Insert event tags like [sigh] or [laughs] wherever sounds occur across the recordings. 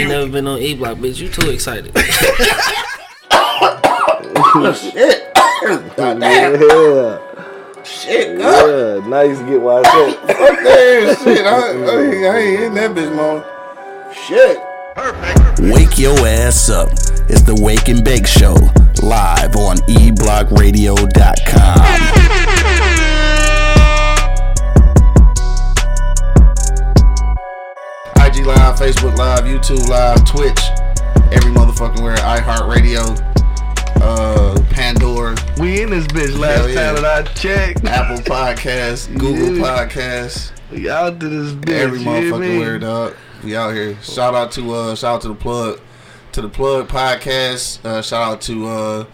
ain't never been on E Block, bitch. You too excited. [laughs] Shit. God damn. Yeah. Shit, God. Yeah. Now you get why I said. Fuck that shit. I, I, ain't- I ain't in that bitch, man. Shit. Perfect. Wake your ass up. It's the Wake and Bake Show, live on eblockradio.com. Facebook Live, YouTube Live, Twitch, every motherfucking where, iHeartRadio, uh, Pandora, We in this bitch last yeah. time that I checked. Apple Podcasts, Google Yeah. Podcasts, We out to this bitch. every motherfucking where, dog. We out here. Shout out to uh, shout out to the plug, to the plug podcast. Uh, shout out to uh,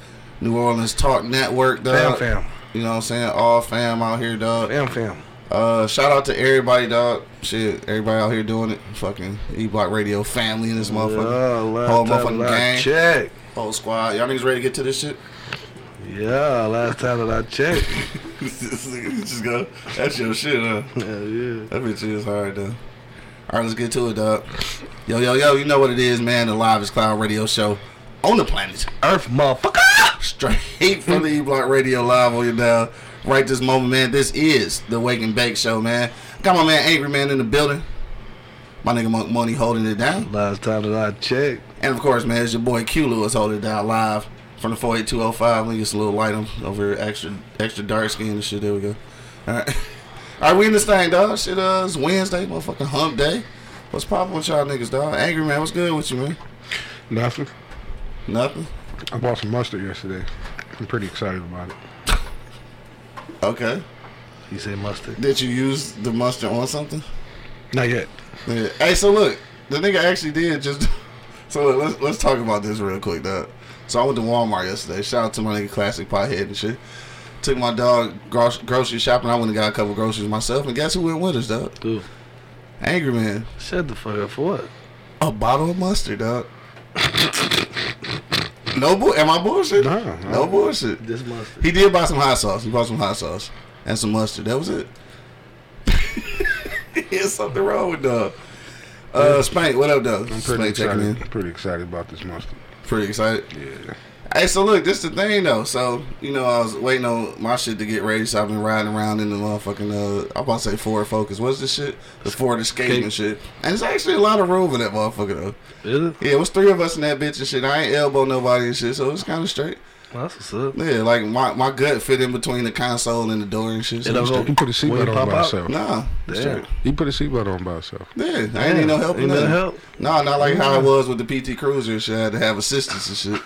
New Orleans Talk Network, Fam dog. fam. You know what I'm saying? All fam out here, dog. Fam fam. Uh, shout out to everybody, dog. Shit, everybody out here doing it. Fucking E Block Radio family in this motherfucker. Yeah, Whole motherfucking gang. checked. Whole squad. Y'all niggas ready to get to this shit? Yeah, last time that I checked. [laughs] just go. That's your shit, huh? [laughs] Hell yeah. That bitch is hard, though. All right, let's get to it, dog. Yo, yo, yo, you know what it is, man. The Live is Cloud radio show on the planet. Earth motherfucker. Straight [laughs] from the E Block Radio Live on your dial. Right this moment, man. This is the Wake and Bake Show, man. Got my man Angry Man in the building. My nigga Monk Money holding it down. Last time that I checked. And of course, man, it's your boy Q Lewis holding it down live from the 48205. Let me get a little light on over here, extra extra dark skin and shit. There we go. All right. [laughs] All right, we in this thing, dog. Shit, uh, it's Wednesday, motherfucking hump day. What's poppin' with y'all niggas, dog? Angry Man, what's good with you, man? Nothing. Nothing? I bought some mustard yesterday. I'm pretty excited about it. Okay. He said mustard. Did you use the mustard on something? Not yet. Yeah. Hey, so look, the nigga actually did just. [laughs] So look, let's let's talk about this real quick, dog. So I went to Walmart yesterday. Shout out to my nigga Classic Pothead and shit. Took my dog gro- grocery shopping. I went and got a couple groceries myself. And guess who went with us, dog? Dude, Angry Man. shut the fuck up for what? A bottle of mustard, dog. [laughs] no bull. Am I bullshit? No, no, no. bullshit. This mustard. He did buy some hot sauce. He bought some hot sauce and some mustard. That was it. [laughs] There's something wrong with dog. Uh, Spank, what up, though? I'm pretty Spank checking excited. in. Pretty excited about this mustard. Pretty excited. Yeah. Hey, so look, this the thing though. So you know, I was waiting on my shit to get ready, so I've been riding around in the motherfucking. Uh, I'm about to say Ford Focus. What's this shit? The Ford Escape and shit. And it's actually a lot of room in that motherfucker though. Is it? Yeah, it was three of us in that bitch and shit. I ain't elbow nobody and shit, so it's kind of straight. That's what's up. Yeah, like my, my gut fit in between the console and the door and shit. So It it's don't straight. Put a seatbelt on by out? himself. Nah, it's Damn. straight. He put a seatbelt on by himself. Yeah, I ain't need no help. or Ain't no nothing. help. No, not like how it was with the PT Cruiser and shit. I had to have assistance and shit.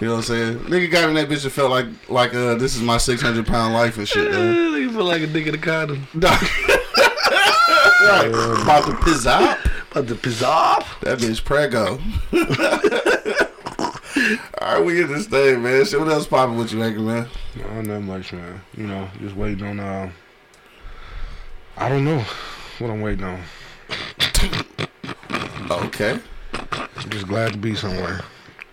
You know what I'm saying? Nigga got in that bitch and felt like like uh this is my 600 pound life and shit. Though. You feel like a dick in the condom. [laughs] right, about to piss out. About to piss off. That bitch prego. [laughs] All right, we get this thing, man. Shit, what else popping with you, Angry man? No, not much, man. You know, just waiting on. Uh, I don't know what I'm waiting on. [laughs] Okay. I'm just glad to be somewhere.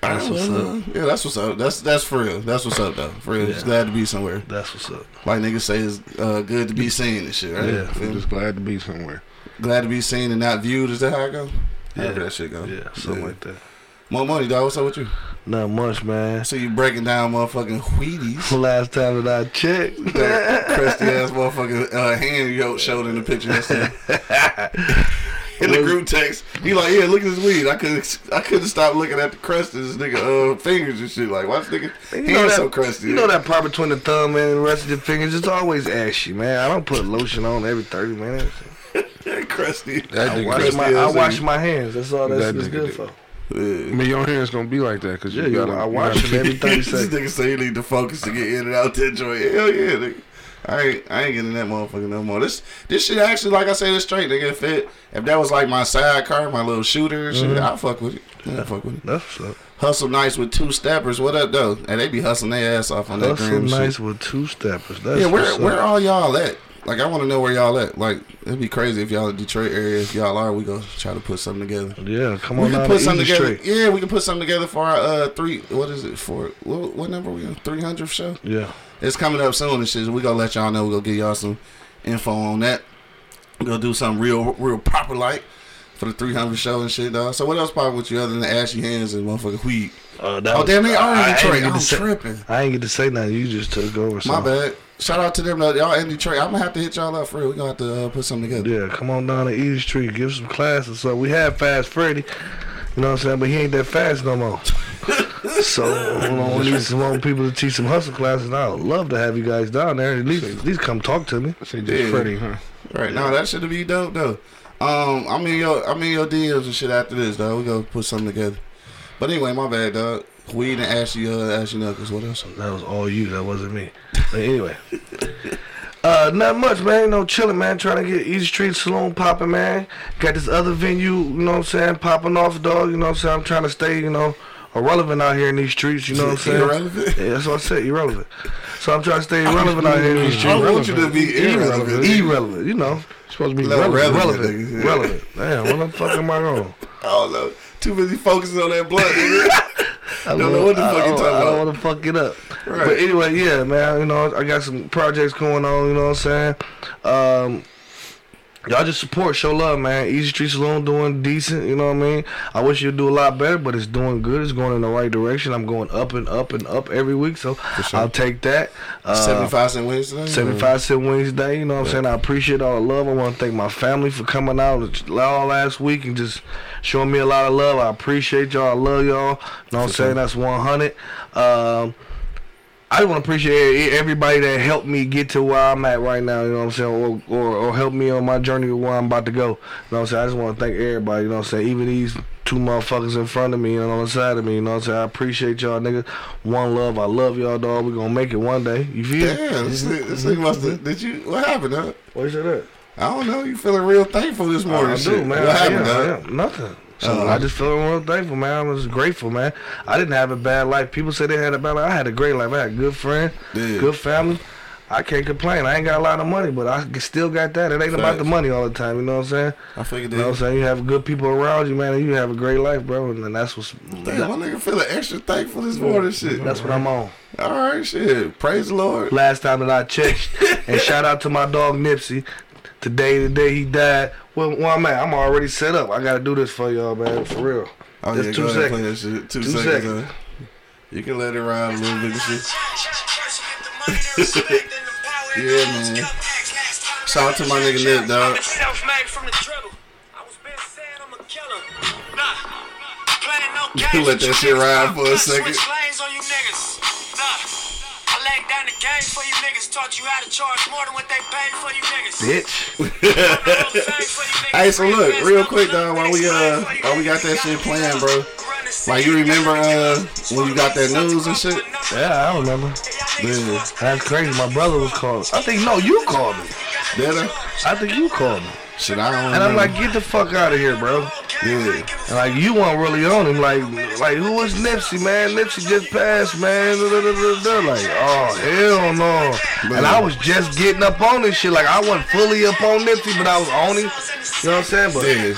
That's what's up. Yeah, that's what's up. That's that's for real. That's what's up though. For real. Just glad to be somewhere. That's what's up. Like niggas say, it's uh, good to be seen and shit, right? Yeah. I'm just glad to be somewhere. Glad to be seen and not viewed. Is that how it go? Yeah. However that shit go. Yeah, something like that. More money, dog. What's up with you? Not much, man. So you breaking down motherfucking Wheaties. [laughs] Last time that I checked. that crusty ass motherfucking uh, hand you showed in the picture yesterday. [laughs] in the group text, he like, yeah, look at this weed. I couldn't, I couldn't stop looking at the crust of this nigga uh, fingers and shit. Like, why this nigga You hands know, that, so crusty? you know that part between the thumb and the rest of your fingers, it's always ashy, man. I don't put lotion on every 30 minutes. [laughs] crusty. That I wash, crusty my, I wash my hands. That's all that's, That that's good did. for. I mean, your hair's gonna be like that because Yeah, you you gotta. know, I you wash gotta it every 30 [laughs] this seconds. nigga say you need to focus to get in and out that joint. Hell yeah, nigga. I ain't, I ain't getting that motherfucker no more. This this shit actually, like I said, it's straight. Nigga, if it, if that was like my sidecar, my little shooter shit, Mm-hmm. I'll fuck with it. Yeah, fuck with it. That's up. Hustle nice with two steppers. What up though? And they be hustling their ass off on that Hustle gram. and nice Shit. with two steppers. That's Yeah, where where all y'all at? Like I want to know where y'all at. Like it'd be crazy if y'all in Detroit area. If y'all are, we go try to put something together. Yeah, come We on can put something together. Street. Yeah, we can put something together for our uh three. What is it for? What, what number we on? Three hundredth show. Yeah. It's coming up soon and shit. We gonna let y'all know. We gonna give y'all some info on that. We gonna do something real, real proper like for the 300 show and shit, dog. So what else popping with you other than the ashy hands and motherfucking weed? Uh, Oh was- damn, they are in Detroit. get I'm say- tripping. I ain't get to say nothing. You just took over. So. My bad. Shout out to them. though. Y'all in Detroit. I'm gonna have to hit y'all up for real. We gonna have to uh, put something together. Yeah, come on down to Easy Street, give some classes. So we had Fast Freddy, you know what I'm saying, but he ain't that fast no more. [laughs] so you know, we need some more people to teach some hustle classes. And I would love to have you guys down there. At least, at least come talk to me. Say just Yeah. Freddie, huh? Right now, that should be dope though. Um, I'm in your I'm in your DMs and shit after this, though. We gonna put something together. But anyway, my bad, dog. Weed and Ashy, uh, Ashy Knuckles. What else? That was all you. That wasn't me. But anyway. [laughs] Uh, not much, man. You know, chilling, man. Trying to get Easy Street Saloon popping, man. Got this other venue, you know what I'm saying, popping off, dog. You know what I'm saying? I'm trying to stay, you know, irrelevant out here in these streets. You know what I'm saying? Irrelevant? Yeah, that's what I said, irrelevant. So I'm trying to stay irrelevant out here in these streets. I want you to be irrelevant. Irrelevant, you know. Supposed to be relevant. relevant. Relevant. Relevant. [laughs] Damn, what the fuck am I on? I don't know. Too busy focusing on that blood. nigga. [laughs] I Don't know what the I fuck you don't- talking I about. don't want to fuck it up. Right. But anyway, yeah, man. You know, I got some projects going on. You know what I'm saying? Um, y'all just support, show love, man. Easy Street Saloon doing decent. You know what I mean? I wish you'd do a lot better, but it's doing good. It's going in the right direction. I'm going up and up and up every week, so sure. I'll take that. Uh, 75 cent wings 75 cent Wednesday, you know what I'm saying? I appreciate all the love. I want to thank my family for coming out all last week and just showing me a lot of love. I appreciate y'all. I love y'all. You know what I'm saying? That's 100. Um, I just want to appreciate everybody that helped me get to where I'm at right now, you know what I'm saying? Or, or, or help me on my journey to where I'm about to go. You know what I'm saying? I just want to thank everybody, you know what I'm saying? Even these two motherfuckers in front of me and on the side of me, you know what I'm saying? I appreciate y'all, nigga. One love. I love y'all, dog. we going to make it one day. You feel? Damn, this nigga, must have. Did you? What happened, huh? What is that? I don't know. You feeling real thankful this morning? I shit. do, man. What happened? I am. Nothing. So Oh. I just feel real thankful, man. I was grateful, man. I didn't have a bad life. People say they had a bad life. I had a great life. I had a good friend, Yeah. good family. I can't complain. I ain't got a lot of money, but I still got that. It ain't about the money all the time. You know what I'm saying? I figured that. You know what I'm saying? You have good people around you, man, and you have a great life, bro. And then that's what's Damn, my nigga feeling extra thankful this morning. Shit. that's what I'm on. All right, shit. Praise the Lord. Last time that I checked, and shout out to my dog Nipsey. Today, the day he died. Well, well, man, I'm already set up. I gotta do this for y'all, man, for real. Oh Just yeah, two go ahead play seconds. that shit. Two, Two seconds. seconds. huh? You can let it ride a little bit and shit. [laughs] yeah, man. Shout out to my nigga Nip, dog. You [laughs] Let that shit ride for a second. Laid down the game for you niggas, taught you how to charge more than what they paid for you niggas. Bitch. [laughs] Hey, so look, real quick, dog, while we uh, while we got that shit playing, bro. Like you remember uh when you got that news and shit? Yeah, I remember. Yeah. That's crazy. My brother was calling. I think no, you called me. Did I? I think you called me. Shit, I don't. And I'm like, get the fuck out of here, bro. yeah. And like you weren't really on him. Like, like who was Nipsey, man? Nipsey just passed, man. Da, da, da, da, da. Like, oh hell no. And I was just getting up on this shit. Like I wasn't fully up on Nipsey, but I was on him. You know what I'm saying? But Yeah.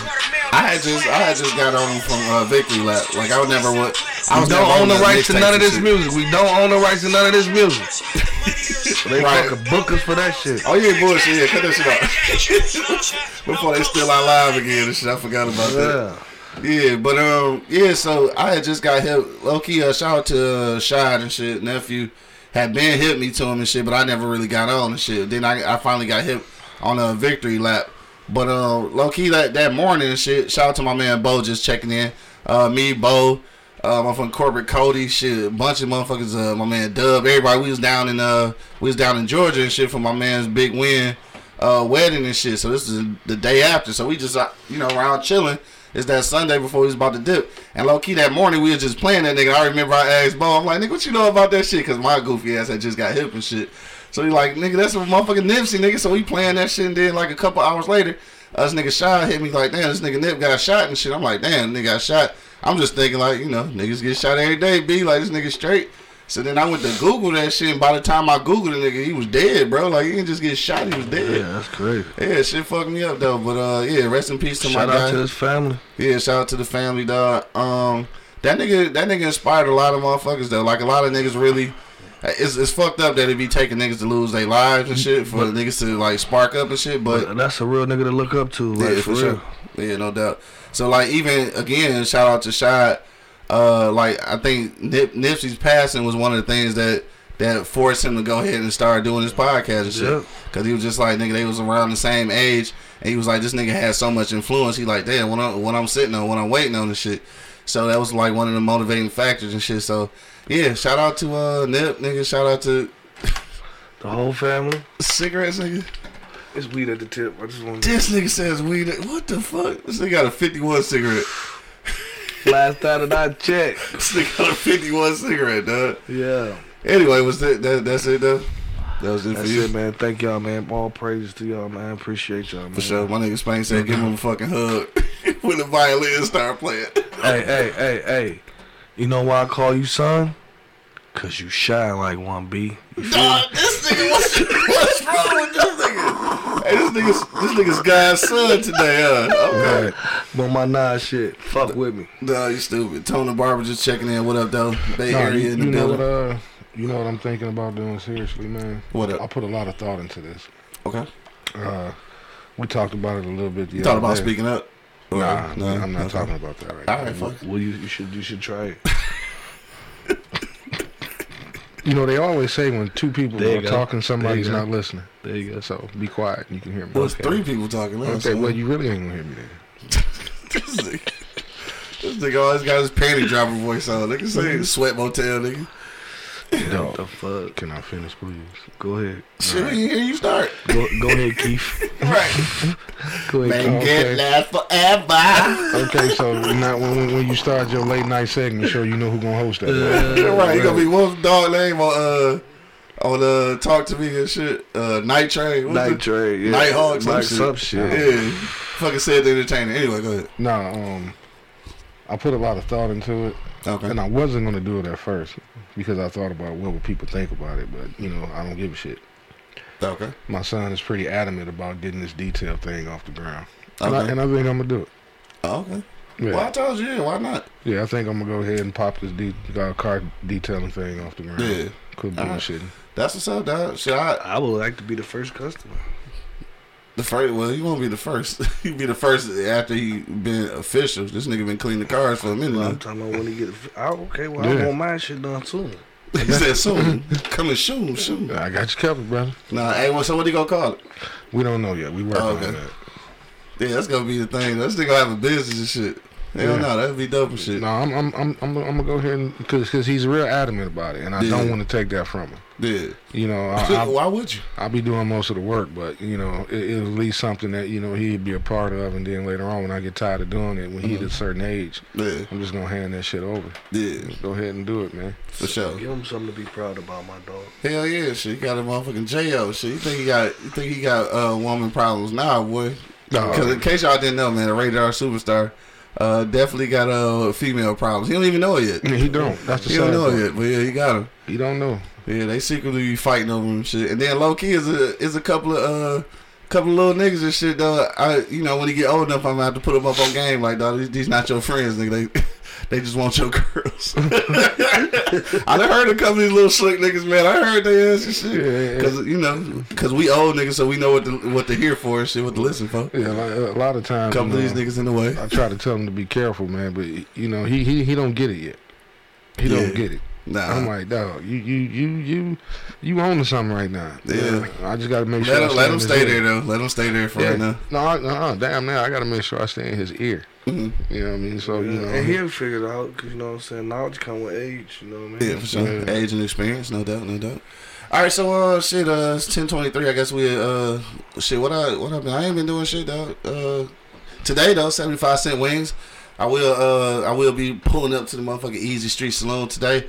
I had just I had just got on from uh, Victory Lap. Like I would never would. I was don't own the the rights to none of this shit. music. We don't own the rights to none of this music. [laughs] they Right. fucking book us for that shit. Oh yeah, bullshit. Yeah, cut that shit out. [laughs] Before they still out live again and shit. I forgot about that. Yeah. Yeah, but um, yeah. So I had just got hit. Low key, uh, shout out to uh, Shad and shit. Nephew had been hit me to him and shit, but I never really got on and shit. Then I, I finally got hit on a victory lap. But uh, low key that that morning shit. Shout out to my man Bo just checking in. Uh, me, Bo, uh, my friend corporate Cody, shit, a bunch of motherfuckers. Uh, my man Dub, everybody. We was down in uh, we was down in Georgia and shit for my man's big win, uh, wedding and shit. So this is the day after. So we just uh, you know around chilling. It's that Sunday before we was about to dip. And low key that morning we was just playing that nigga. I remember I asked Bo, I'm like, nigga, what you know about that shit? Cause my goofy ass had just got hip and shit. So he like, nigga, that's a motherfucking Nipsey, nigga. So we playing that shit and then like a couple hours later, uh, this nigga shot hit me like, damn, this nigga Nip got shot and shit. I'm like, damn, nigga got shot. I'm just thinking like, you know, niggas get shot every day, be like this nigga straight. So then I went to Google that shit, and by the time I Googled the nigga, he was dead, bro. Like he didn't just get shot, he was dead. Yeah, that's crazy. Yeah, shit fucked me up though. But uh, yeah, rest in peace to Shout my guy. Shout out to his family. Yeah, shout out to the family, dog. Um, that nigga, that nigga inspired a lot of motherfuckers though. Like a lot of niggas really it's it's fucked up that it be taking niggas to lose their lives and shit for niggas to like spark up and shit. But But that's a real nigga to look up to. Like, yeah, for, for real. sure. Yeah, no doubt. So like even again, shout out to Shad. Uh, like I think Nip, Nipsey's passing was one of the things that that forced him to go ahead and start doing his podcast and shit. Yep. Cause he was just like nigga, they was around the same age, and he was like, this nigga had so much influence. He like, damn, when I'm when I'm sitting on, when I'm waiting on the shit. So that was like one of the motivating factors and shit. So yeah, shout out to uh Nip, nigga. Shout out to [laughs] The whole family. cigarettes, nigga. It's weed at the tip. I just want This nigga says weed. What the fuck? This nigga got a 51 cigarette. [sighs] last time that I checked. [laughs] This nigga got a 51 cigarette, dog. Yeah. Anyway, was that, that that's it though? That was it That's for you. it, man. Thank y'all, man. All praises to y'all, man. Appreciate y'all, man. For sure. My nigga Spain said give him a fucking hug [laughs] when the violin start playing. Hey, hey, hey, hey. You know why I call you son? Cause you shine like one B. You? Dog, this nigga, what's, what's wrong with this nigga? Hey, this nigga's this nigga's guy's son today, huh? Okay. Right. But my nah shit. Fuck with me. Dog, you stupid. Tony Barber just checking in. What up, though? Bay No, Area you, in the you know what? building. Uh, you know what I'm thinking about doing seriously, man. What up? I put a lot of thought into this. Okay. Uh, we talked about it a little bit. The You thought about day. speaking up? Or- Nah, no, I'm not okay. talking about that right All now. right, fuck. Well, you, you should you should try it. [laughs] You know, they always say when two people There you are go. talking, There somebody's you go. not listening. There you go. So be quiet. You can hear me. Well, it's okay. three people talking. last Okay, time. well, you really ain't gonna hear me then. [laughs] this nigga, this nigga always got his panty dropper voice on. Nigga say [laughs] sweat motel, nigga. What the fuck? Can I finish, please? Go ahead. Shit, we ain't hear you start. Go, go ahead, Keith. [laughs] right. [laughs] Go ahead. Make Keith. Okay. it last forever. Okay, so now when, when- when you start your late night segment show, you know who gonna host that. Uh, right, you gonna be what's the dog name on uh on uh talk to me and shit. Uh Night Train. What's Night it? Train. Yeah. Nighthawk, some Night shit. some shit. Yeah. Fucking said the entertainer. Anyway, go ahead. Nah, um, I put a lot of thought into it, Okay. and I wasn't gonna do it at first because I thought about what would people think about it, but you know, I don't give a shit. Okay. My son is pretty adamant about getting this detail thing off the ground, and, I, Okay. and I think I'm gonna do it. Okay. Yeah, Well, I told you, yeah, why not? yeah, I think I'm gonna go ahead and pop this de- uh, car detailing thing off the ground. Yeah. Quit Alright. bullshitting. That's what's up, dog. Shit, I, I would like to be the first customer. The first. Well, you won't be the first. [laughs] you be the first after he been official. This nigga been cleaning the cars for a minute Well, now. I'm talking about when he get. Oh, okay. Well, Yeah. I want my shit done soon. [laughs] he said soon. Coming soon, soon. I got you covered, brother. Nah, hey, well, so what he gonna call it? We don't know yet. We working Oh, okay. on that. Yeah, that's gonna be the thing. This nigga gonna have a business and shit. Hell Yeah. no, that'd be dope and shit. No, I'm I'm I'm I'm, I'm gonna go ahead and because because he's real adamant about it, and I Yeah. don't want to take that from him. Yeah. You know, I, I, Why would you? I'll be doing most of the work, but you know, it, it's at least something that you know he'd be a part of, and then later on, when I get tired of doing it, when he hit a certain age, Yeah, I'm just gonna hand that shit over. yeah, Go ahead and do it, man. for sure. Give him something to be proud about, my dog. Hell yeah, shit. He got a motherfucking Jo shit. You think he got? You think he got uh, woman problems now, boy? No. Because in case y'all didn't know, man, a radar superstar uh, definitely got uh, female problems. He don't even know it yet. He don't. That's the He don't know part. it yet, but yeah, he got him. He don't know. Yeah, they secretly be fighting over him and shit. And then low key is a is a couple of uh couple of little niggas and shit though. I you know when he get old enough, I'm gonna have to put him up on game like dog. These, these not your friends, nigga. They [laughs] they just want your girls. [laughs] I done heard a couple of these little slick niggas, man. I heard they ass and shit. Cause you know, cause we old niggas, so we know what to what to hear for and shit, what to listen for. Yeah, like, a lot of times. couple you of these niggas in the way. I try to tell him to be careful, man, but you know, he he he don't get it yet. He don't get it. Nah, I'm like, dog, you you you you you own to something right now. Yeah. I just got to make sure. let I him let him in stay his there though. Let him stay there for Yeah. right now. No, no, damn. Now I got to make sure I stay in his ear. Mhm. You know what I mean? So you know, and he'll figure it out because you know what I'm saying. Knowledge come with age. You know what I mean? Yeah, for sure. Yeah. Age and experience, no doubt, no doubt. All right, so uh, shit, uh, it's ten twenty three. I guess we uh, shit. What I what I been? I ain't been doing shit though. Uh, today though, seventy five cent wings. I will uh, I will be pulling up to the motherfucking Easy Street Saloon today.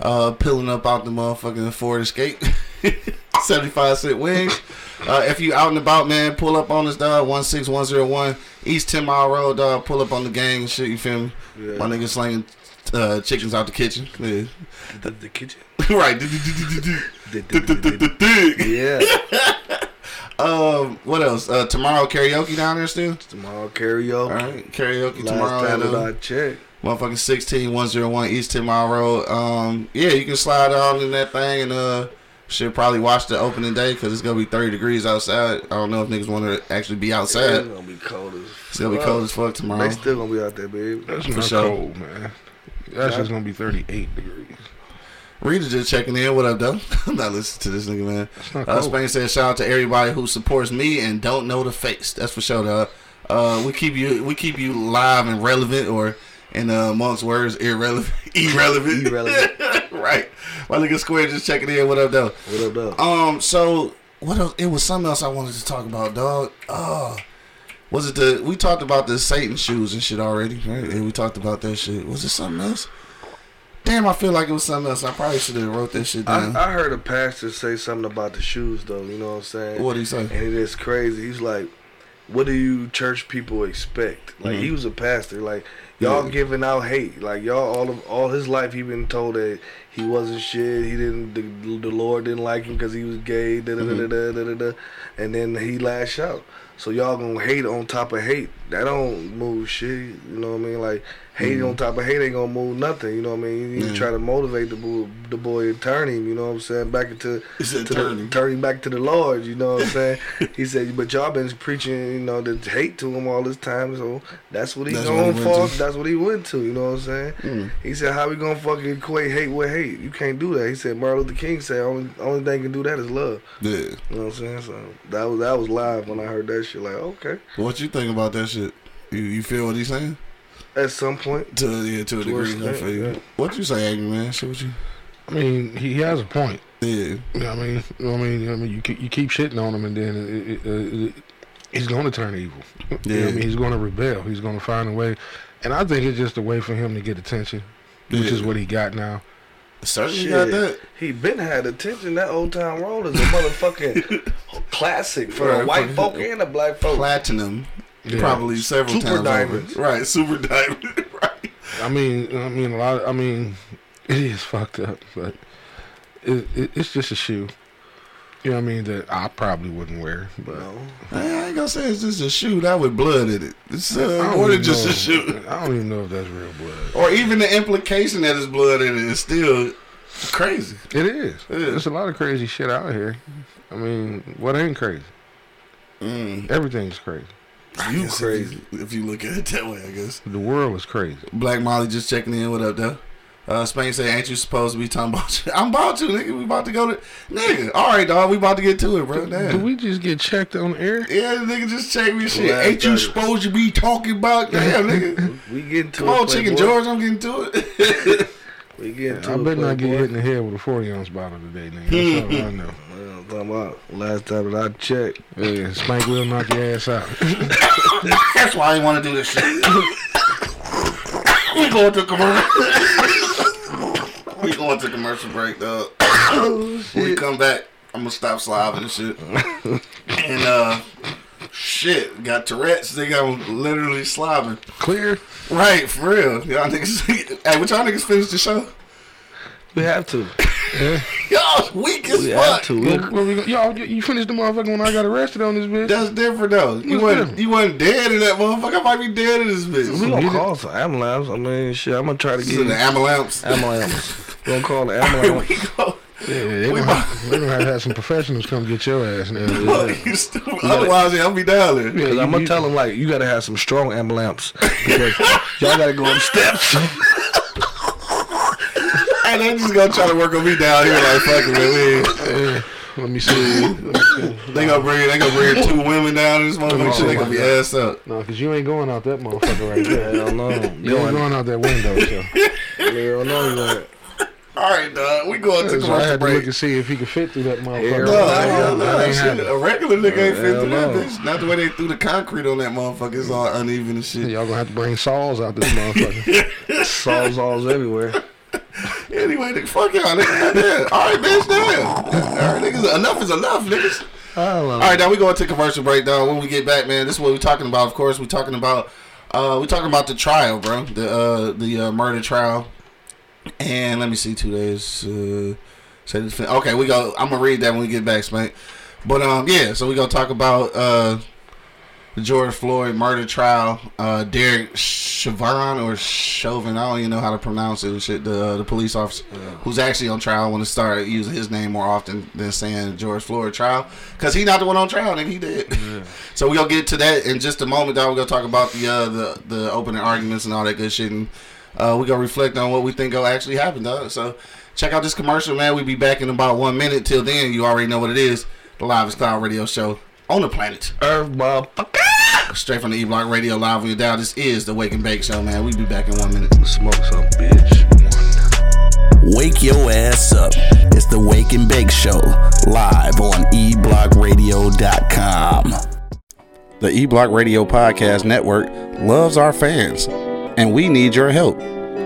Uh, pulling up out the motherfucking Ford Escape. [laughs] seventy five cent wings. Uh, if you out and about, man, pull up on us, dog. One six one zero one East Ten Mile Road, dog. Pull up on the gang and shit. You feel me? Yeah. My nigga slinging uh, chickens out the kitchen. Yeah. The, the kitchen. right. yeah. um, what else? Uh, tomorrow karaoke down there still. Tomorrow karaoke. All right, karaoke Last tomorrow. time At, uh, I checked. Motherfucking 16 101 East 10 Mile Road. Um, yeah, you can slide on in that thing and uh, should probably watch the opening day because it's gonna be 30 degrees outside. I don't know if niggas want to actually be outside. It's outside. gonna be cold as. It's gonna be cold as fuck tomorrow. They still gonna be out there, baby. That's For not sure. cold, man. That's just gonna be 38 degrees. Rita just checking in. What up, though? [laughs] I'm not listening to this nigga, man. It's not Uh, cold. Spain said, "Shout out to everybody who supports me and don't know the face." That's for sure, dog. Uh, we keep you, we keep you live and relevant, or in uh, amongst words, irrelevant, [laughs] irrelevant, Irrelevant. [laughs] right? My nigga Square just checking in. What up, though? What up, though? Um, so what else? It was something else I wanted to talk about, dog. Uh, was it the we talked about the Satan shoes and shit already, right? And we talked about that shit. Was it something else? Damn, I feel like it was something else. I probably should have wrote that shit I, down. I heard a pastor say something about the shoes, though. You know what I'm saying? what did he say? And it is crazy. He's like, "What do you church people expect?" Like he was a pastor. Like y'all Yeah. giving out hate. Like y'all all of all his life he been told that he wasn't shit. He didn't. The, the Lord didn't like him because he was gay. Da, da, da, da, da, da, da, da. And then he lash out. So y'all gonna hate on top of hate. That don't move shit. You know what I mean? Like hate on top of hate ain't gonna move nothing. You know what I mean? You need Yeah. to try to motivate the boy, the boy and turn him. You know what I'm saying? Back into to turn the, him. turn him back to the Lord. You know what I'm saying? [laughs] he said, but y'all been preaching, you know, the hate to him all this time. So that's what he That's going for. That's what he went to. You know what I'm saying? Mm. He said, how we gonna fucking equate hate with hate? You can't do that. He said, Martin Luther King said, only only thing can do that is love. Yeah. You know what I'm saying? So that was that was live when I heard that shit. Like, okay, What you think about that shit? You you feel what he's saying? At some point. To yeah, to a degree. I extent, feel you. yeah. What you say, Amy man? Shit, what you? I mean, he, he has a point. Yeah. You know I mean, I mean, I mean, you keep, you keep shitting on him, and then it, it, it, it, he's going to turn evil. You know Yeah. I mean, he's going to rebel. He's going to find a way, and I think it's just a way for him to get attention, which Yeah. is what he got now. Certainly Shit. got that. He been had attention. That Old Town Road is a motherfucking [laughs] classic for Right, the white folk and a black folk. Platinum. Yeah. Probably several Super times. diamonds. Over. Right. Super diamond. [laughs] right. I mean, I mean, a lot. I mean, it is fucked up, but it, it, it's just a shoe. You know what I mean? That I probably wouldn't wear, but No. I ain't gonna say it's just a shoe that with blood in it. It's I uh, more than just a shoe. I don't even know if that's real blood. Or even the implication that it's blood in it is still crazy. It is. It is. There's a lot of crazy shit out here. I mean, what ain't crazy? Mm. Everything's crazy. You crazy if you look at it that way, I guess. The world is crazy. Black Molly just checking in. What up, though? Uh, Spain say, ain't you supposed to be talking about you? [laughs] I'm about to, nigga. We about to go to... Nigga, all right, dog. We about to get to it, bro. Do Damn. we just get checked on air? yeah, nigga, just check me shit. Glad ain't you that- supposed to be talking about... Damn, nigga. [laughs] We getting to Come it, on, Chicken Playboy. George. I'm getting to it. [laughs] We getting to I it, better not get Playboy. hit in the head with a 40 ounce bottle today, nigga. That's all I know. [laughs] Well, I'm talking about last time that I checked. Yeah, Spank will knock your ass out. [laughs] That's why I didn't want to do this shit. we going to commercial. we going to commercial break, dog. when we come back, I'm gonna stop slobbing and shit. and uh, shit, got Tourette's. They got literally slobbing. Clear? Right, for real. Y'all niggas. [laughs] hey, what y'all niggas finish the show? We have to. [laughs] Y'all weak as We have to. Where, where we go? Y'all, you- you finished the motherfucker when I got arrested on this bitch? That's different though. You What's wasn't you wasn't dead in that motherfucker. I might be dead in this bitch. We bitch. gonna call some ambulance. I mean, shit. I'm gonna try to This get is the ambulance. ambulance. We [laughs] gonna call the Here ambulance. we go. Yeah, they We gonna, have, they gonna have have some professionals come get your ass now. Fuck, you stupid. Otherwise, yeah, I'll be down there. Yeah, you- I'm gonna you- tell them like you gotta have some strong ambulance because y'all gotta go up steps. [laughs] And they just gonna try to work on me down here like fucking man. Yeah, let me see. Let me see. They gonna bring they gonna bring two women down in this motherfucker. shit. They gonna be ass up. No, because you ain't going out that motherfucker right there. Hell no. You ain't going out that window, so. Hell no, you ain't. All right, dog. We going to So I commercial had to look break. and see if he could fit through that motherfucker. Hell No, no. hell no, That that shit, a regular nigga ain't fit Hell through that bitch. Not the way they threw the concrete on that motherfucker. It's all uneven and shit. Y'all gonna have to bring saws out this motherfucker. [laughs] Sawzalls everywhere. Anyway, nigga, fuck y'all, nigga. All right, bitch, damn. All right, niggas. Enough is enough, niggas. All right, now we going to commercial break, dog. When we get back, man, this is what we're talking about. Of course, we're talking about uh, we're talking about the trial, bro. The uh, the uh, murder trial. And let me see, two days. Uh, say this. Okay, we go. I'm gonna read that when we get back, Spank. But um, yeah. So we gonna talk about uh, the George Floyd murder trial. Uh, Derek Chauvin or Chauvin, I don't even know how to pronounce it. And shit, the uh, the police officer who's actually on trial. I want to start using his name more often than saying George Floyd trial because he not the one on trial, and he did. [laughs] so we gonna get to that in just a moment. Dog, we're gonna talk about the uh, the the opening arguments and all that good shit, and uh, we gonna reflect on what we think will actually happen, dog. So check out this commercial, man. We be back in about one minute. Till then, you already know what it is. The Live is Cloud Radio Show on the planet. Earth, motherfucker. Straight from the E Block Radio Live on your dial. This is the Wake and Bake Show, man. We be back in one minute. Smoke some, bitch. Wake your ass up. It's the Wake and Bake Show, live on eblockradio.com. The E Block Radio Podcast Network loves our fans, and we need your help.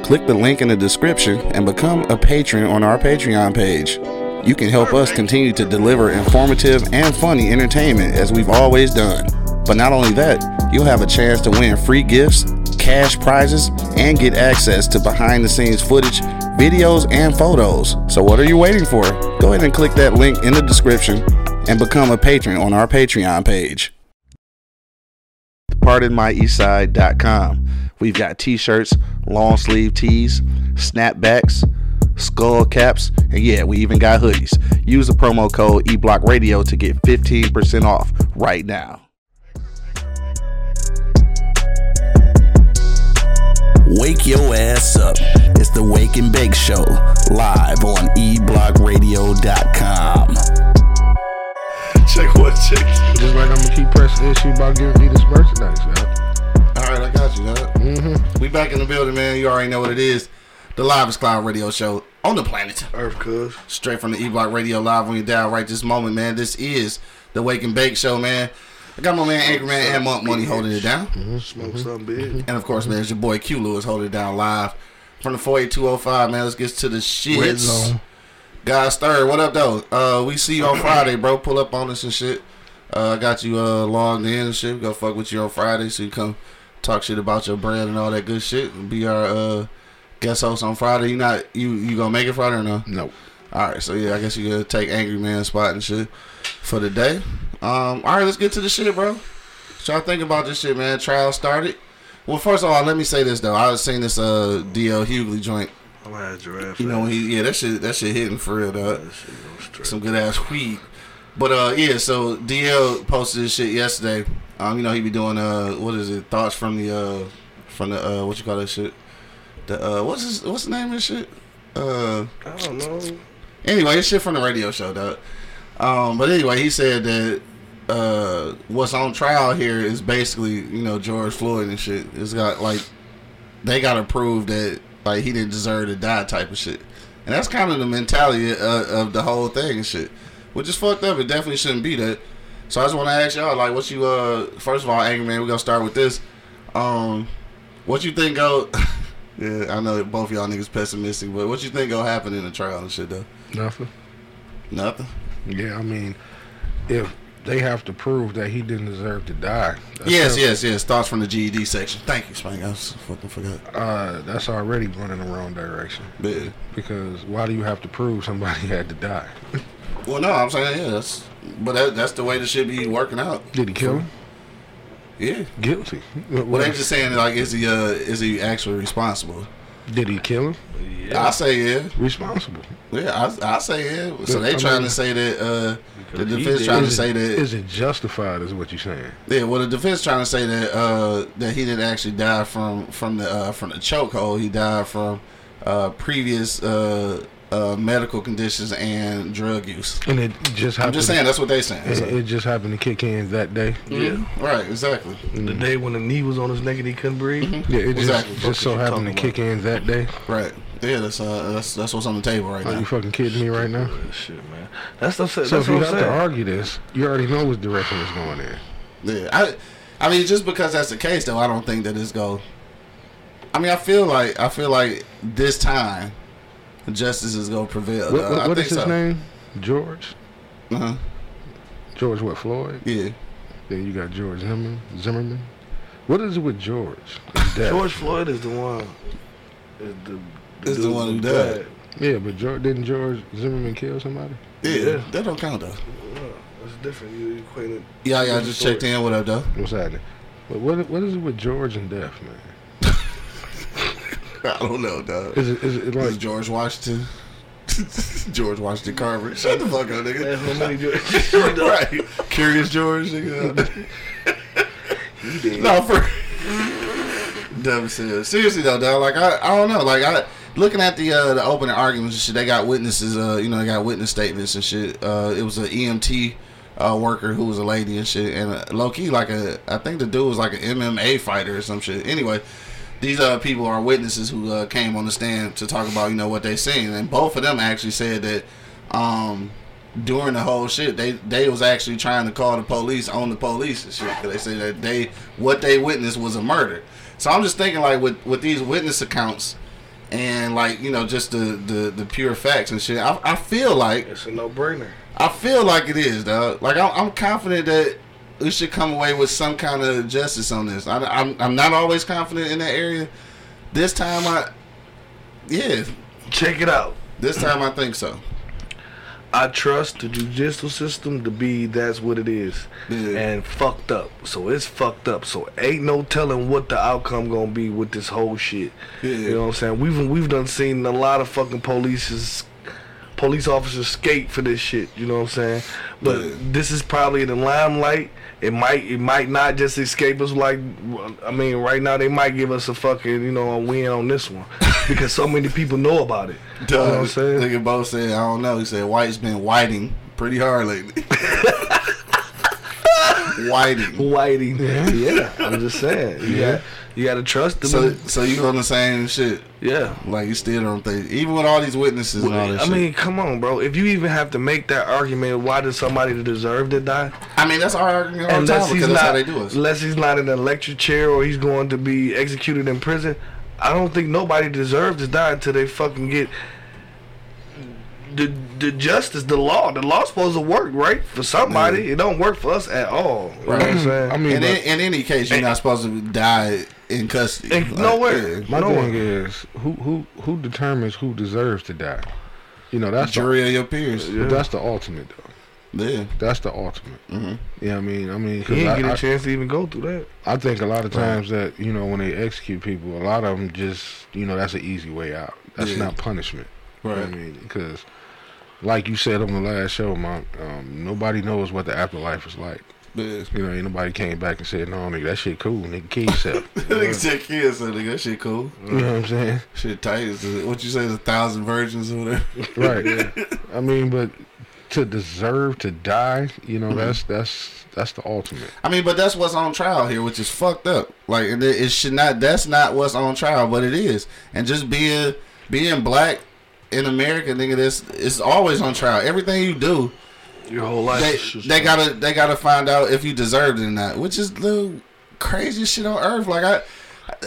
Click the link in the description and become a patron on our Patreon page. You can help us continue to deliver informative and funny entertainment as we've always done. But not only that, you'll have a chance to win free gifts, cash prizes, and get access to behind the scenes footage, videos, and photos. So, what are you waiting for? Go ahead and click that link in the description and become a patron on our Patreon page pardonmyeastside.com. We've got t-shirts, long sleeve tees, snapbacks, skull caps, and yeah, we even got hoodies. Use the promo code eblockradio to get 15% off right now. Wake your ass up. It's the Wake and Bake Show, live on eblockradio.com. Check what check. Just like I'm gonna keep pressing the issue about giving me this merchandise. Yeah. All right, I got you. Mm-hmm. We back in the building, man. You already know what it is. The Live is Cloud Radio Show on the planet. Earth, cuz. Straight from the E Block Radio Live on your dial right this moment, man. This is the Wake and Bake Show, man. I got my man Angry Man and Monk Money holding it down. Smoke some, bitch. And of course, man, it's your boy Q Lewis holding it down live from the 48205, man. Let's get to the zone. Guys, third, what up, though? Uh, we see you on Friday, bro. Pull up on us and shit. Uh, I got you uh, logged in and shit. Go fuck with you on Friday so you come talk shit about your brand and all that good shit. Be our uh, guest host on Friday. You not you you gonna make it Friday or no? No. All right, so yeah, I guess you gonna take Angry Man spot and shit for the day. Um, all right, let's get to the shit, bro. What y'all think about this shit, man? Trial started. Well, first of all, let me say this though. I was seeing this uh DL Hughley joint. I'm gonna have giraffe. You know, when he yeah, that shit that shit hitting for real, dog. That shit go straight. Some good ass weed. But uh, yeah. So DL posted this shit yesterday. Um, you know he be doing uh, what is it? Thoughts from the uh, from the uh, what you call that shit? The uh, what's his, what's the name of this shit? Uh, I don't know. anyway, it's shit from the radio show, dog. Um, but anyway, he said that uh, what's on trial here is basically you know George Floyd and shit. It's got like they got to prove that like he didn't deserve to die type of shit, and that's kind of the mentality uh, of the whole thing and shit, which is fucked up. It definitely shouldn't be that. So I just want to ask y'all, like, what you uh, first of all, angry man, we gonna start with this. Um, what you think go? [laughs] yeah, I know both y'all niggas pessimistic, but what you think gonna happen in the trial and shit though? Nothing. Nothing. Yeah, I mean, if they have to prove that he didn't deserve to die. that's Yes, yes, yes. Thoughts from the GED section. Thank you, Spank. I was fucking forgot. Uh, that's already going in the wrong direction. Yeah. Because why do you have to prove somebody [laughs] had to die? Well, no, I'm saying yeah. That's but that, that's the way the should be working out. Did he kill him? Yeah. Guilty. What- Well, they're just saying like, is he uh, is he actually responsible? Did he kill him? Yeah. I say yeah. Responsible. Yeah, I, I say yeah. So they I trying mean- to say that uh, the defense trying to Is say it, that is it justified? Is what you're saying? yeah. Well, the defense trying to say that uh, that he didn't actually die from from the uh, from the chokehold. He died from uh, previous uh, medical conditions and drug use. And it just I'm just saying that's what they saying. It, it just happened to kick in that day. Yeah. Right, exactly. The day when the knee was on his neck and he couldn't breathe. Yeah, it Exactly. just, just so What you happened to kick in that day. Right. Yeah, that's uh, that's that's what's on the table right now. Are you fucking kidding me right now? Shit, man. That's what I'm. So That's if you what have I'm to saying. argue this, you already know which direction it's going in. Yeah, I, I mean, just because that's the case, though, I don't think that it's go. I mean, I feel like I feel like this time, justice is gonna prevail. What, what, I what think is his so. name? George. Uh-huh. George what? Floyd. Yeah. Then you got George Zimmerman. Zimmerman. What is it with George? George Floyd is the one. Is the, Is the one who died. died. Yeah, but George, didn't George Zimmerman kill somebody? yeah, Yeah. that don't count though. Yeah, that's different. You equated. Yeah, yeah. I just checked in. What up, though? What's happening? But what what is it with George and Death, man? [laughs] I don't know, dog. Is it is it Is like George Washington? [laughs] George Washington Carver. Shut the fuck up, nigga. That's how many George. [laughs] right. Curious George, nigga. He did. no, for dumb serious. Seriously though, dog. Like I, I don't know. Like I, looking at the uh, the opening arguments and shit, they got witnesses. Uh, you know, they got witness statements and shit. Uh, it was an EMT uh, worker who was a lady and shit, and uh, low key like a, I think the dude was like an MMA fighter or some shit. Anyway. These uh, people are witnesses who uh, came on the stand to talk about you know what they seen, and both of them actually said that um, during the whole shit, they they was actually trying to call the police on the police and shit. Cause they say that they what they witnessed was a murder. So I'm just thinking like with with these witness accounts and like you know just the the, the pure facts and shit. I, I feel like It's a no-brainer. I feel like it is, dog. Like I'm, I'm confident that we should come away with some kind of justice on this. I, I'm I'm not always confident in that area. This time I, yeah, Check it out. this time I think so. I trust the judicial system to be that's what it is. Yeah. And fucked up. So it's fucked up. So ain't no telling what the outcome gonna be with this whole shit. Yeah. You know what I'm saying? We've we've done seen a lot of fucking police police officers skate for this shit, you know what I'm saying? But Yeah. this is probably in the limelight. It might it might not just escape us like I mean right now they might give us a fucking, you know, a win on this one. [laughs] because so many people know about it. Duh, You know what I'm saying? Nigga Bo said, I don't know. He said White's been whiting pretty hard lately. [laughs] whiting. Whiting. Yeah, I'm just saying. You Yeah. Got you got to trust them. So, so you on the same shit? yeah. Like you still don't think, even with all these witnesses and all this I shit. mean, come on, bro. If you even have to make that argument, why does somebody deserve to die? I mean, that's our argument all the Unless time he's because that's how not, they do us. unless he's not in an electric chair or he's going to be executed in prison. I don't think nobody deserves to die until they fucking get the the justice, the law. The law's supposed to work, right? For somebody, it don't work for us at all. You know what I'm saying? I mean, in, but in any case, you're not supposed to die in custody. And nowhere. yeah. my no thing one- is who who who determines who deserves to die? You know, that's the, jury of your peers. but that's the ultimate though. Yeah. That's the ultimate. Mhm. Yeah, I mean, I mean, 'cause he didn't I, get a I- chance to even go through that. I think a lot of times that you know when they execute people, a lot of them just you know that's an easy way out. That's Yeah. not punishment. You know Right. I mean, because like you said on the last show, Monk, um, nobody knows what the afterlife is like. You know, ain't nobody came back and said, "No, nigga, that shit cool. Nigga, kill yourself." [laughs] Nigga said kids, so nigga, that shit cool. you know what I'm saying? Shit tight. Is what you say? is A thousand virgins or whatever. Right. Yeah. [laughs] I mean, but to deserve to die, you know, mm-hmm. that's that's that's the ultimate. I mean, but that's what's on trial here, which is fucked up. Like, and it, it should not. That's not what's on trial, but it is. And just being being black in America, nigga, this it's always on trial. Everything you do, Your whole life. they they gotta they gotta find out if you deserved it or not, which is the craziest shit on earth. Like I.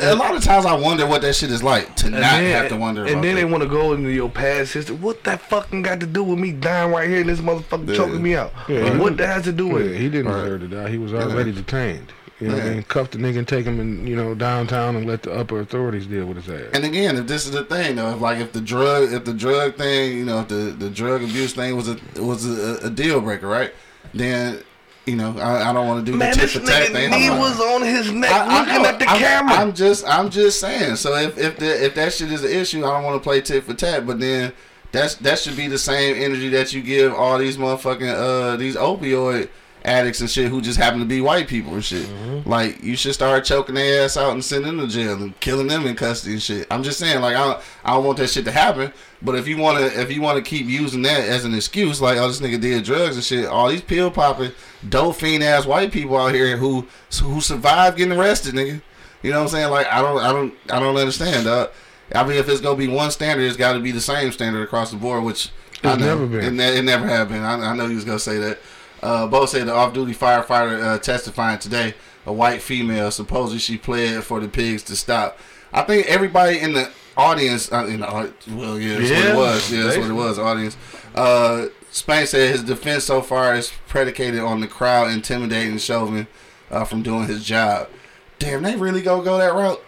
A lot of times I wonder what that shit is like to And not then- have to wonder. And about then that. they want to go into your past history. What that fucking got to do with me dying right here and this motherfucker Yeah. choking me out? Yeah. And what that has to do with Yeah, it? he didn't Right. deserve to die. He was already detained. You know what Yeah. I mean? Cuff the nigga and take him in, you know, downtown and let the upper authorities deal with his ass. And again, if this is the thing though, if like if the drug, if the drug thing, you know, if the the drug abuse thing was a was a, a deal breaker, right? Then, you know, I, I don't want to do Man, the tit this for tat nigga thing. knee I'm- was on his neck I- I looking know. at the I'm, camera. I'm just, I'm just saying. So if if the if that shit is an issue, I don't want to play tit for tat. But then that's that should be the same energy that you give all these motherfucking uh these opioid addicts and shit who just happen to be white people and shit. Mm-hmm. Like you should start choking their ass out and sending them to jail and killing them in custody and shit. I'm just saying, like I don't, I don't want that shit to happen. But if you wanna if you wanna keep using that as an excuse, like oh this nigga did drugs and shit, all these pill popping, dope fiend ass white people out here who who survived getting arrested, nigga. You know what I'm saying? Like I don't I don't I don't understand, dog. I mean, if it's gonna be one standard, it's got to be the same standard across the board, which I It's know, never been. It, ne- it never have been. I, I know you was gonna say that. Uh, Bo said the off-duty firefighter uh, testifying today, a white female, supposedly she pled for the pigs to stop. I think everybody in the audience, uh, in the, well, yeah, that's what Yeah, it was. Yeah, that's what it was. Audience. Uh, Spain said his defense so far is predicated on the crowd intimidating Chauvin uh, from doing his job. Damn, they really go go that route.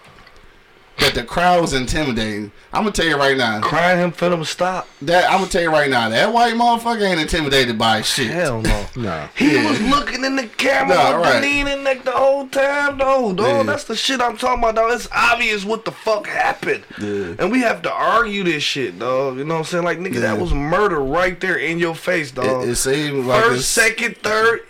That the crowd was intimidating. I'm gonna tell you right now. Crying him for them to stop. That I'm gonna tell you right now. That white motherfucker ain't intimidated by shit. Hell no. [laughs] No. He Yeah. was looking in the camera Nah, with right. the leaning like the whole time, though. Dog, Yeah. that's the shit I'm talking about, dog. It's obvious what the fuck happened. Yeah. And we have to argue this shit, dog. You know what I'm saying? Like, nigga, that was murder right there in your face, dog. It, it seemed like First, second, third,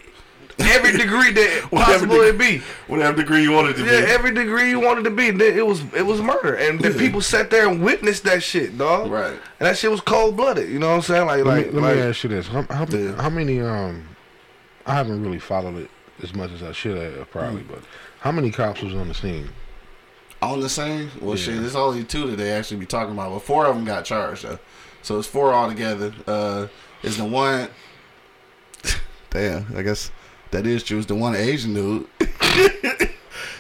every degree that [laughs] Whatever possible de- it be. whatever degree you wanted to be. Yeah, every degree you wanted to be. Then It was it was murder, and the Yeah. people sat there and witnessed that shit, dog. Right. And that shit was cold blooded. You know what I'm saying? Like, Let, like, me, let like me ask you this: how, how, Yeah. how many? Um, I haven't really followed it as much as I should have, probably. Mm. But how many cops was on the scene? On the same? Well, Yeah. shit, there's only two that they actually be talking about. But four of them got charged, though. So it's four altogether. Uh, is the one. [laughs] Damn, I guess that is true. It's the one Asian dude. [laughs]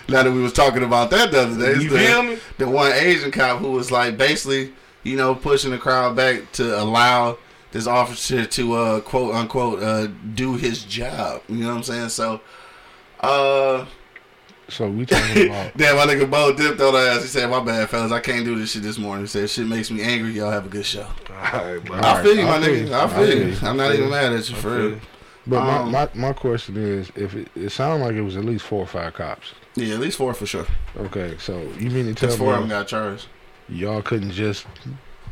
now that we was talking about that the other day, it's You the, feel me? the one Asian cop who was like basically, you know, pushing the crowd back to allow this officer to uh, quote unquote uh, do his job. You know what I'm saying? So, uh. So we talking [laughs] about Damn, my nigga Bo dipped on the ass. He said, "My bad, fellas. I can't do this shit this morning." He said, "Shit makes me angry. Y'all have a good show." Alright, bro. I Alright, feel you, my I nigga. you. I I feel feel you. you. I'm not even mad at you for real. But Um, my, my, my question is, if it, it sounded like it was at least four or five cops. Yeah, at least four for sure. Okay, so you mean to Because tell four of them got charged. y'all couldn't just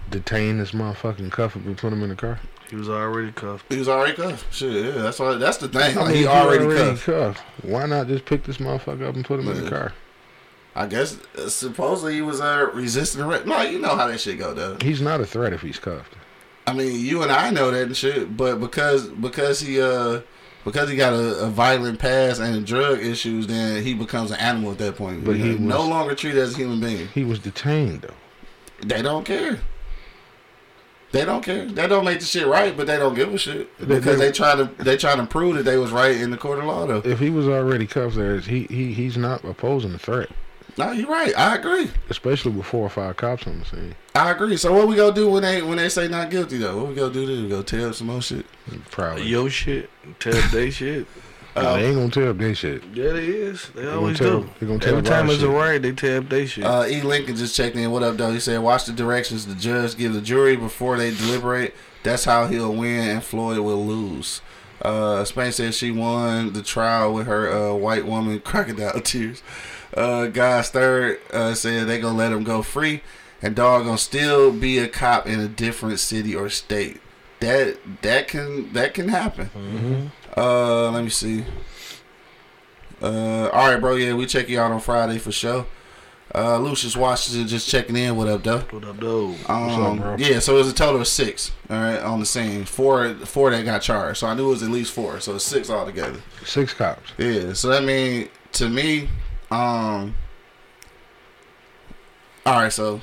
detain this motherfucking cuff and put him in the car? He was already cuffed. He was already cuffed. Shit, yeah, that's why. That's the thing. I Like, mean, he if you already cuffed. Why not just pick this motherfucker up and put him in the car? I guess uh, supposedly he was uh, resisting arrest. No, you know how that shit go, though. He's not a threat if he's cuffed. I mean, you and I know that and shit, but because because he uh because he got a, a violent past and drug issues, then he becomes an animal at that point. But he He's no longer treated as a human being. He was detained though. They don't care. They don't care. They don't make the shit right, but they don't give a shit because they- they try to they try to prove that they was right in the court of law. Though. If he was already cuffed there, he, he he's not opposing a threat, No, you're right. I agree. especially with four or five cops on the scene. I agree. So what we gonna do when they when they say not guilty though? What we gonna do? Then we go tell them some more shit. Probably. Yo shit. Tell they shit. [laughs] Nah, they ain't gonna tell up their shit. Yeah, they is. They gonna always tell- do. they gonna tell Every time it's a shit. riot, they tell they shit. Uh, E. Lincoln just checked in. What up, though? He said, "Watch the directions the judge give the jury before they deliberate. That's how he'll win, and Floyd will lose." Uh, Spain said she won the trial with her uh, white woman [laughs] crocodile tears. Uh, Guys third uh, said they gonna let him go free, and dog gonna still be a cop in a different city or state. That that can that can happen. Uh, let me see. Uh, all right, bro. Yeah, we check you out on Friday for sure. Uh, Lucius Washington just checking in. What up, though? What up, though? Um, bro? Yeah, so it was a total of six. All right, on the scene. Four, four that got charged. So I knew it was at least four. So it's six altogether. Six cops. Yeah. So that mean to me, um. All right, so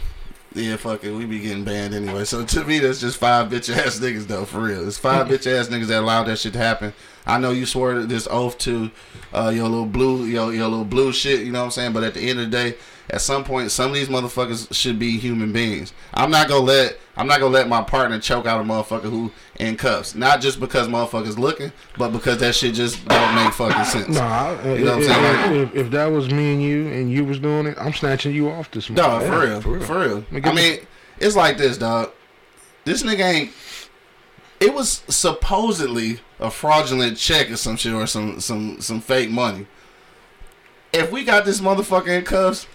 yeah, fuck it, we be getting banned anyway. So to me, that's just five bitch [laughs] ass niggas though, for real. It's five bitch ass niggas that allowed that shit to happen. I know you swore this oath to uh, your little blue, your your little blue shit. You know what I'm saying? But at the end of the day, at some point, some of these motherfuckers should be human beings. I'm not gonna let I'm not gonna let my partner choke out a motherfucker who in cuffs. Not just because motherfuckers looking, but because that shit just don't make fucking sense. Nah, You know what I'm if, saying? if, if, if that was me and you and you was doing it, I'm snatching you off this No, morning. for real, for real. Nigga, I mean, it's like this, dog. This nigga ain't. It was supposedly a fraudulent check or some shit or some some some fake money. If we got this motherfucker in cuffs,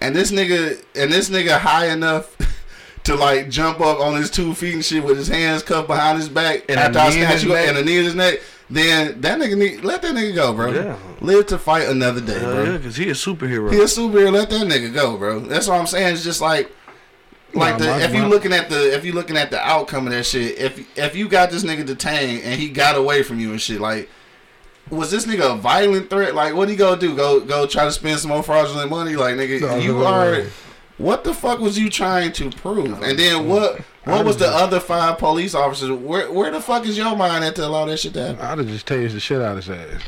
and this nigga and this nigga high enough [laughs] to like jump up on his two feet and shit with his hands cuffed behind his back And a after I knee in snatch his you neck? and a knee in his neck, then that nigga need let that nigga go, bro. Yeah. Live to fight another day, Hell bro. yeah, because he a superhero. He a superhero. Let that nigga go, bro. That's what I'm saying. It's just like, like the, my- if you looking at the if you looking at the outcome of that shit. If if you got this nigga detained and he got away from you and shit, like, was this nigga a violent threat? Like, what he go do? Go go try to spend some more fraudulent money? Like, nigga, No, you no, are. no. What the fuck was you trying to prove? And then what? What was the other five police officers? Where where the fuck is your mind at to allow that shit to happen? I'd have just tased the shit out of his ass.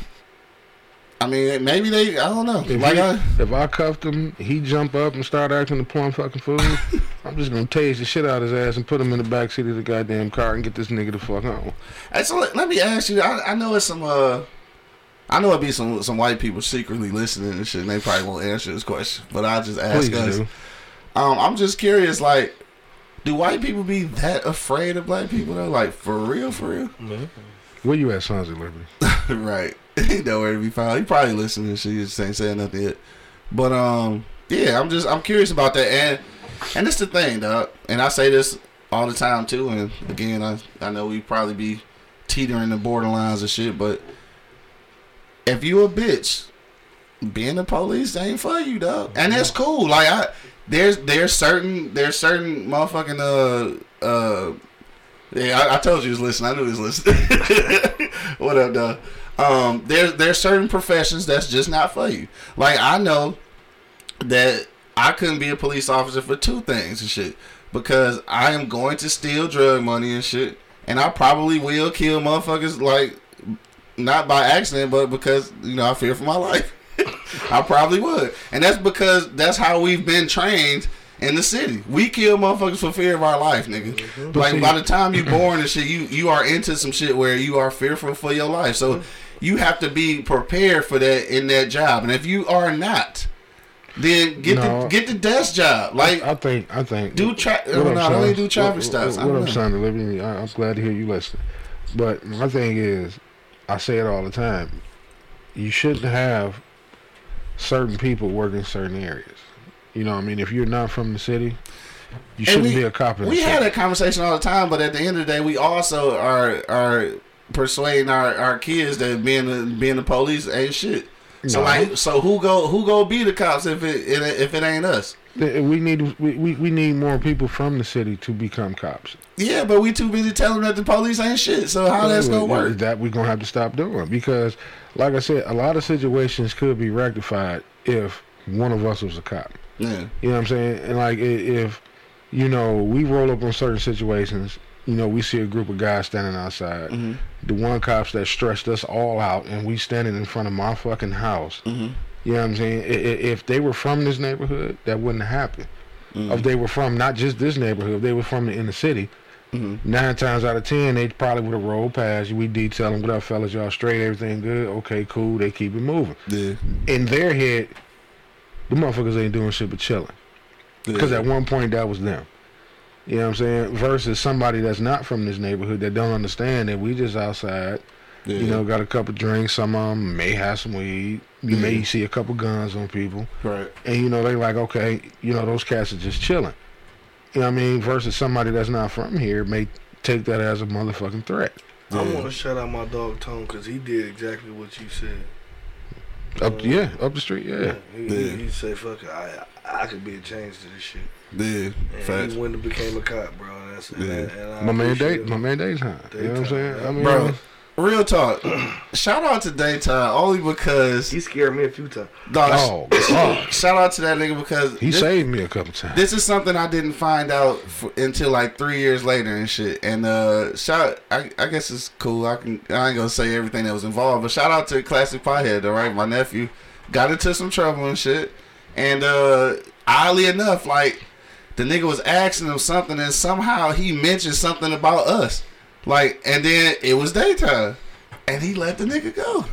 I mean, maybe they. I don't know. If, Like, he- I, if I cuffed him, he jump up and start acting a plum fucking fool. [laughs] I'm just gonna tase the shit out of his ass and put him in the back seat of the goddamn car and get this nigga the fuck home. Hey, so let, let me ask you. I, I know it's some. Uh, I know it'd be some some white people secretly listening and shit. and They probably won't answer this question, but I'll just ask Please us. do. Um, I'm just curious, like, do white people be that afraid of black people though? Like for real, for real? Where you at, Sons of Liberty? right. [laughs] he know where to be found. He probably listening and shit. Just ain't saying nothing yet. But um, yeah, I'm just I'm curious about that, and and it's the thing, dog. And I say this all the time too. And again, I I know we probably be teetering the borderlines of shit, but if you a bitch, being the police ain't for you, dog. And that's cool. Like I, there's there's certain there's certain motherfucking uh uh. Yeah, I, I told you he was listening. I knew he was listening. [laughs] what up, dog? Um, there's there's certain professions that's just not for you. Like I know that I couldn't be a police officer for two things and shit because I am going to steal drug money and shit, and I probably will kill motherfuckers like not by accident, but because you know I fear for my life. [laughs] I probably would, and that's because that's how we've been trained in the city. We kill motherfuckers for fear of our life, nigga. Mm-hmm. Like by the time you born and shit, you you are into some shit where you are fearful for your life. So mm-hmm. you have to be prepared for that in that job, and if you are not, then get No. the get the desk job. Like I think I think do tra- What no, up, no, son? don't do traffic What- stops. I What, don't what up, know. son? of Liberty? I, I'm glad to hear you listen. But my thing is, I say it all the time. You shouldn't have certain people work in certain areas. You know, what I mean, if you're not from the city, you shouldn't we- be a cop in We had that conversation all the time, but at the end of the day, we also are are persuading our, our kids that being the, being the police ain't shit. So No. like, so who go who go be the cops if it if it ain't us? We need we, we, we need more people from the city to become cops. Yeah, but we too busy telling that the police ain't shit. So how that's gonna work? That we're gonna have to stop doing because, like I said, a lot of situations could be rectified if one of us was a cop. Yeah, You know what I'm saying? And like if you know we roll up on certain situations, you know we see a group of guys standing outside. Mm-hmm. The one cops that stressed us all out, and we standing in front of my fucking house. Mm-hmm. You know what I'm saying? If they were from this neighborhood, that wouldn't happen. Mm-hmm. If they were from not just this neighborhood, if they were from the inner city, Mm-hmm. nine times out of ten, they probably would have rolled past you. We detail them, what up, fellas? Y'all straight? Everything good? Okay, cool. They keep it moving. yeah, In their head, the motherfuckers ain't doing shit but chilling. Because yeah. at one point that was them. You know what I'm saying? Versus somebody that's not from this neighborhood that don't understand that we just outside. yeah. You know, got a couple drinks. Some of them may have some weed. You may see a couple guns on people, right. and you know they like, okay, you know those cats are just chilling. You know what I mean? Versus somebody that's not from here may take that as a motherfucking threat. I want to shout out my dog Tone because he did exactly what you said. Up, uh, yeah, up the street, yeah. He, Yeah. he, he said, "Fuck it, I I could be a change to this shit." Yeah, And facts. he went and became a cop, bro. That's and Yeah. I, and I My man, appreciate my man, Daytime. You know what I'm saying? I mean, Bro, real talk. [clears throat] Shout out to Daytime only because He scared me a few times. dog. Oh, God. [clears throat] Shout out to that nigga because he this- saved me a couple times. This is something I didn't find out f- until like three years later and shit. And uh, shout, I, I guess it's cool. I can, I ain't gonna say everything that was involved, but shout out to Classic Pothead, all right. My nephew got into some trouble and shit. And uh, oddly enough, like the nigga was asking him something, and somehow he mentioned something about us. Like, and then it was daytime, and he let the nigga go.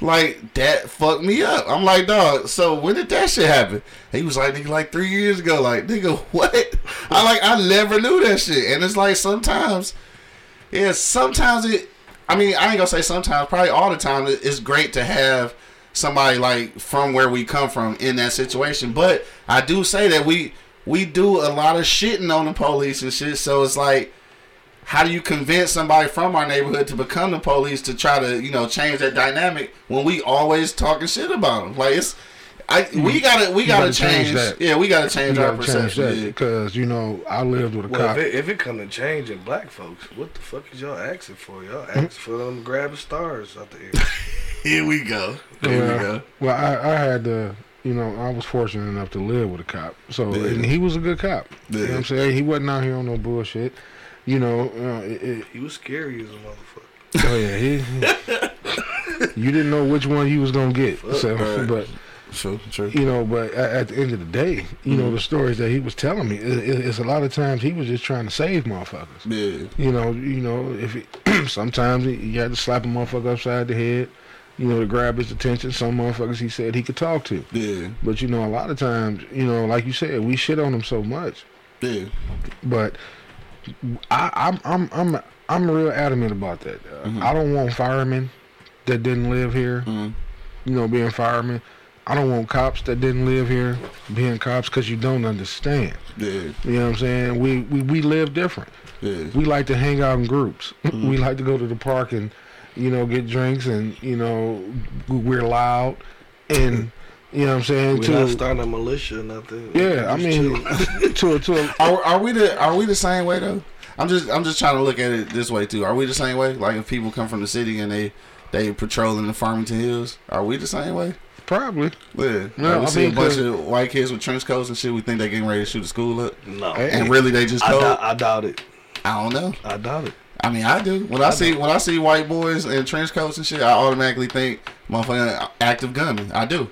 Like that fucked me up. I'm like, dog. So when did that shit happen? He was like, nigga, like three years ago. Like, nigga, [laughs] what? I like, I never knew that shit. And it's like sometimes, yeah, sometimes it. I mean, I ain't gonna say sometimes. Probably all the time, it's great to have somebody like from where we come from in that situation. But I do say that we we do a lot of shitting on the police and shit. So it's like how do you convince somebody from our neighborhood to become the police to try to you know change that dynamic when we always talking shit about them? Like it's, I we gotta we gotta, gotta change change, that. Yeah, we gotta change our gotta change perception. that yeah. because you know I lived with a Well, cop. if it, if it come to changing black folks, what the fuck is y'all asking for? Y'all Hmm? asking for them grabbing stars out the air. [laughs] Here we go. Here we go. Well, I, I had the, you know, I was fortunate enough to live with a cop. So, Yeah. and he was a good cop. You know what I'm saying? He wasn't out here on no bullshit. You know, uh, it, it, he was scary as a motherfucker. oh yeah, he, you didn't know which one you was gonna get. So, Right. [laughs] but True, true. you know, but at, at the end of the day, you know, the stories that he was telling me, it, it, it's a lot of times he was just trying to save motherfuckers. Yeah, You know, you know, if he, [clears throat] sometimes he, you had to slap a motherfucker upside the head. you know, to grab his attention. Some motherfuckers he said he could talk to. Yeah, But you know, a lot of times, you know, like you said, we shit on him so much. yeah, But I, I'm I'm I'm I'm real adamant about that. Uh, I don't want firemen that didn't live here, Mhm. you know, being firemen. I don't want cops that didn't live here being cops because you don't understand. yeah, You know what I'm saying? We we, we live different. yeah. We like to hang out in groups. [laughs] we like to go to the park and, you know, get drinks and you know we're loud and you know what I'm saying. We're to not starting a militia or nothing. yeah, I mean, chill. [laughs] to to Are, are we the Are we the same way though? I'm just I'm just trying to look at it this way too. Are we the same way? Like if people come from the city and they they patrolling in the Farmington Hills, are we the same way? probably. Yeah. No, Like, we I see mean, a bunch of white kids with trench coats and shit. We think they getting ready to shoot the school up, no. Hey. and really they just I, told. doubt, I doubt it. I don't know. I doubt it. I mean, I do. When I, see when I see white boys in trench coats and shit, I automatically think motherfucking active gunman. I do.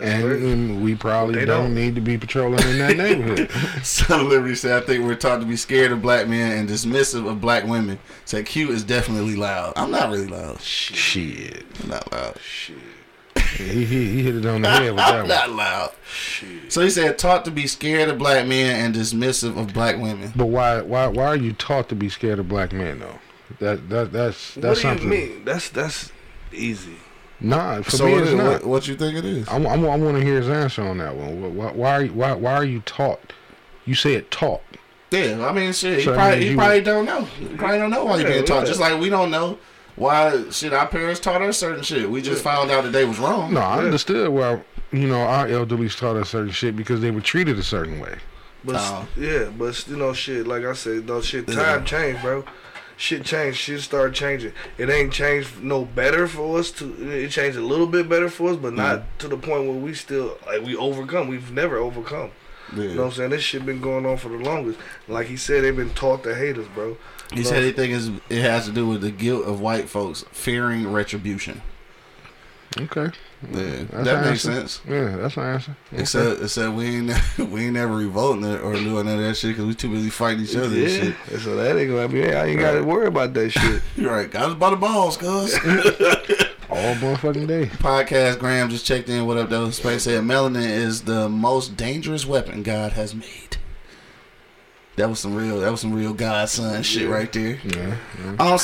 And, and we probably don't, don't. need to be patrolling in that neighborhood. [laughs] Son of Liberty said, I think we're taught to be scared of black men and dismissive of black women. Said Q is definitely loud. I'm not really loud. Shit. I'm not loud. Shit. he, he, he hit it on the head with that [laughs] I'm one. not loud. So he said, taught to be scared of black men and dismissive of black women. But why why why are you taught to be scared of black men though? That that that's that's what do something. you mean? That's that's easy. Nah, for so me what, it's is- not. what, what you think it is? I, I, want to hear his answer on that one. Why why are you, why why are you taught? You said taught. Yeah, I mean, shit. He So that probably, he you- probably don't know. He probably don't know why he Yeah, being taught. yeah. Just like we don't know why shit our parents taught us certain shit. We just found out that they was wrong. No, I understood why you know our elderly taught us certain shit because they were treated a certain way. But s- Oh. yeah, but you know, shit. Like I said, though, shit. Yeah. Time changed, bro. Shit changed. Shit started changing. It ain't changed no better for us. To it changed a little bit better for us, but not to the point where we still like we overcome. We've never overcome. Yeah. You know what I'm saying? This shit been going on for the longest. Like he said, they've been taught to hate us, bro. He said he think it's, it has to do with the guilt of white folks fearing retribution. Okay, Yeah, that makes answer. sense. yeah, that's an answer. Said, it said we ain't [laughs] we ain't never revolting or or doing none of that shit because we too busy fighting each other and Yeah. shit. So that ain't gonna be. I ain't got to worry about that shit. [laughs] You're right. Got us by the balls, cuz. [laughs] All motherfucking day. Podcast Graham just checked in. What up, though? Space said melanin is the most dangerous weapon God has made. That was some real. That was some real godson shit right there. Yeah, yeah. Um.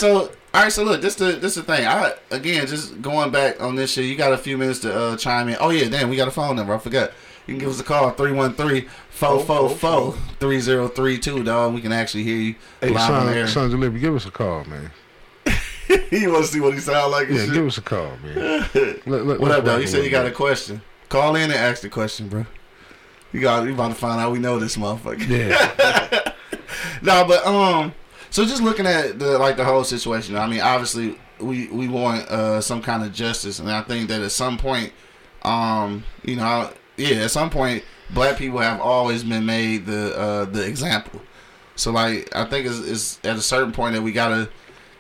All right. So look, this the this the thing. I again just going back on this shit. You got a few minutes to uh, chime in. Oh yeah, damn. We got a phone number. I forgot. You can give us a call 313-444-3032, dog. We can actually hear you Hey, live on son, air. Sons of give us a call, man. [laughs] you want to see what he sound like? Yeah, shit? give us a call, man. [laughs] Let- let- What up, rock You said you got a question. Call in and ask the question, bro. You got you about to find out we know this motherfucker. Yeah, [laughs] no, but um, so just looking at the like the whole situation. I mean, obviously we we want uh some kind of justice, and I think that at some point, um, you know, yeah, at some point, black people have always been made the uh the example. So like, I think it's, it's at a certain point that we gotta.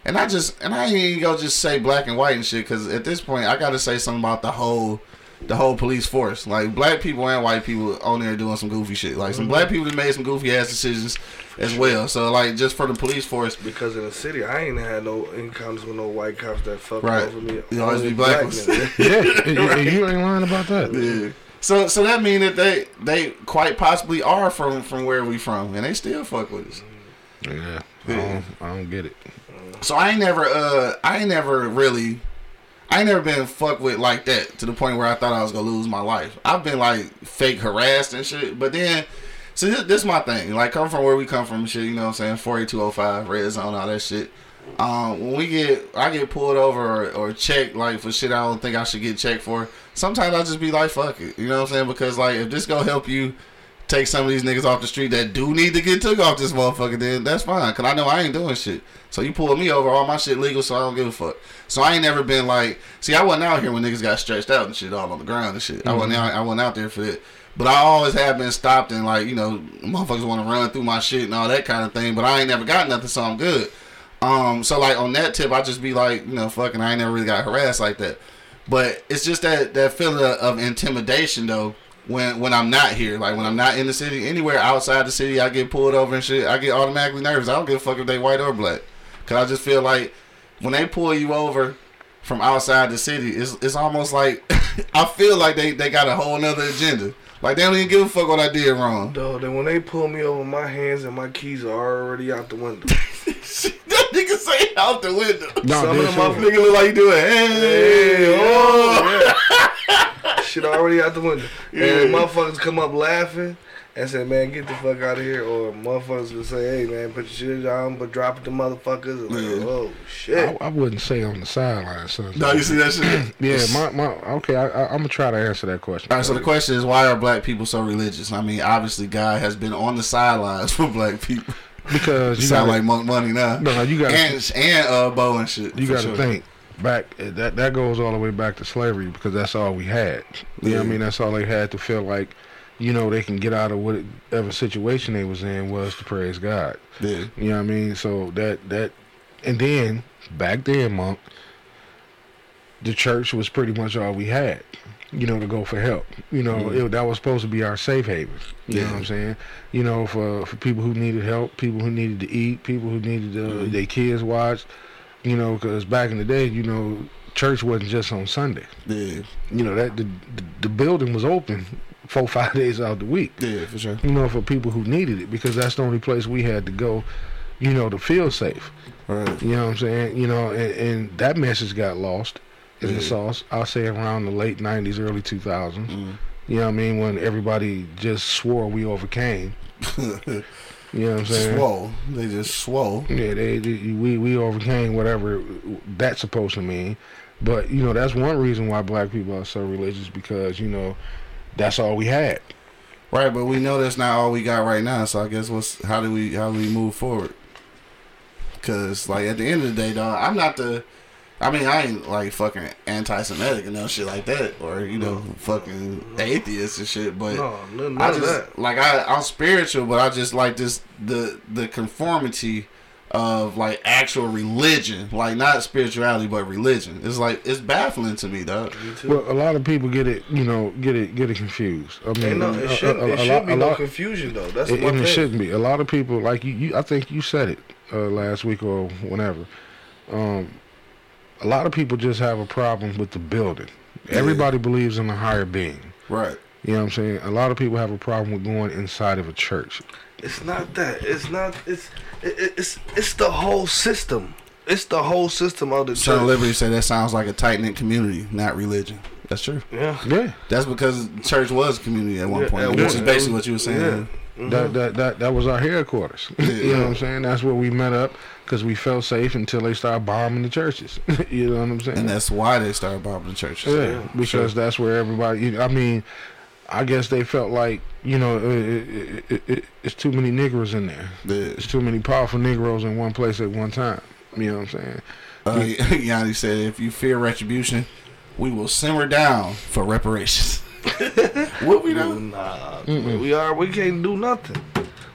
And I just and I ain't even go just say black and white and shit because at this point I gotta say something about the whole the whole police force. Like black people and white people on there doing some goofy shit. Like some black people that made some goofy ass decisions as well. So like just for the police force, Because in the city, I ain't had no encounters with no white cops that fucked Right. over me. You always be black ones. [laughs] yeah. and- and you ain't lying about that. yeah. So so that mean that they they quite possibly are from from where we from and they still fuck with us. Yeah, I don't, I don't get it. So I ain't never uh I ain't never really I ain't never been fucked with like that to the point where I thought I was gonna lose my life. I've been like fake harassed and shit, but then so this, this is my thing. Like come from where we come from shit, you know what I'm saying? 48205, red zone, all that shit. Um, when we get I get pulled over or, or checked like for shit I don't think I should get checked for, sometimes I just be like fuck it. You know what I'm saying? Because like if this gonna help you take some of these niggas off the street that do need to get took off this motherfucker, then that's fine. Cause I know I ain't doing shit. So you pull me over, all my shit legal, so I don't give a fuck. So I ain't never been like, see, I wasn't out here when niggas got stretched out and shit all on the ground and shit. I wasn't out, I wasn't out there for that. But I always have been stopped and like, you know, motherfuckers want to run through my shit and all that kind of thing. But I ain't never got nothing, so I'm good. Um, so like on that tip, I just be like, you know, fucking, I ain't never really got harassed like that. But it's just that that feeling of, intimidation though when when I'm not here, like when I'm not in the city, anywhere outside the city, I get pulled over and shit. I get automatically nervous. I don't give a fuck if they white or black, cause I just feel like when they pull you over, from outside the city, it's it's almost like [laughs] I feel like they, they got a whole nother agenda. Like they don't even give a fuck what I did wrong. Dog, then when they pull me over, my hands and my keys are already out the window. [laughs] that nigga say out the window. No, Some of this them is- Nigga look like you doing hey, Hey, oh. yeah. [laughs] Shit already out the window. Yeah. And motherfuckers come up laughing and say, man, get the fuck out of here. Or motherfuckers will say, hey, man, put your shit down, but drop it to motherfuckers. And like, Yeah. oh, shit. I, I wouldn't say on the sideline, son. No, you see that shit? [clears throat] Yeah, my, my okay. I, I, I'm gonna try to answer that question. All right, so the question is, why are black people so religious? I mean, obviously, God has been on the sidelines [laughs] for black people. because You you sound gotta, like Monk Money now. no, you got and and uh, Bo and shit. you got to sure. think back. That that goes all the way back to slavery because that's all we had. You know what I mean? That's all they had to feel like. You know, they can get out of whatever situation they was in was to praise God. Yeah, You know what I mean? So that that, and then back then, monk, the church was pretty much all we had. You know, to go for help. You know, Mhm. it, that was supposed to be our safe haven. You know Yeah. what I'm saying? You know, for for people who needed help, people who needed to eat, people who needed uh, Mhm. their kids watched. You know, because back in the day, you know, church wasn't just on Sunday. yeah, You know that the the, the building was open four five days out of the week yeah, for sure. you know, for people who needed it because that's the only place we had to go, you know, to feel safe. Right. You know what I'm saying? You know, and, and that message got lost in the sauce. I'll say around the late 90s, early 2000s. Mm. You know what I mean? When everybody just swore we overcame. [laughs] You know what I'm saying? swole. They just swole. Yeah, they, they we we overcame whatever that's supposed to mean. But you know, that's one reason why black people are so religious because you know that's all we had. Right, but we know that's not all we got right now. So I guess what's how do we how do we move forward? Cause like at the end of the day, dog, I'm not the. I mean, I ain't like fucking anti-Semitic and no shit like that, or you know, fucking atheist and shit. But no, I just that. like I I'm spiritual, but I just like this the the conformity of like actual religion, like not spirituality but religion. It's like it's baffling to me, dog. Me too. Well, a lot of people get it, you know, get it get it confused. I mean, no, it shouldn't, a- it a should lot- be a no lot- confusion, though. That's it- my and it shouldn't be. A lot of people, like you, you I think you said it uh, last week or whenever. Um, a lot of people just have a problem with the building. Yeah. Everybody believes in a higher being. Right. You know what I'm saying? A lot of people have a problem with going inside of a church. It's not that. It's not. It's it, it- it's it's the whole system. It's the whole system of the Son of church. Liberty said that sounds like a tight knit community, not religion. That's true. Yeah. Yeah, That's because church was community at one Yeah, point, at which one- is basically what you were saying. Yeah. Mhm. that, that that that was our headquarters. [laughs] you know what I'm saying? That's where we met up because we felt safe until they started bombing the churches. [laughs] you know what I'm saying? And that's why they started bombing the churches. Yeah, because sure. that's where everybody. I mean, I guess they felt like you know it, it, it, it, it's too many niggers in there. Yeah. It's too many powerful Negroes in one place at one time. You know what I'm saying? Uh, [laughs] Yanni said, if you fear retribution, we will simmer down for reparations. [laughs] what we do? Nah, we are. We can't do nothing.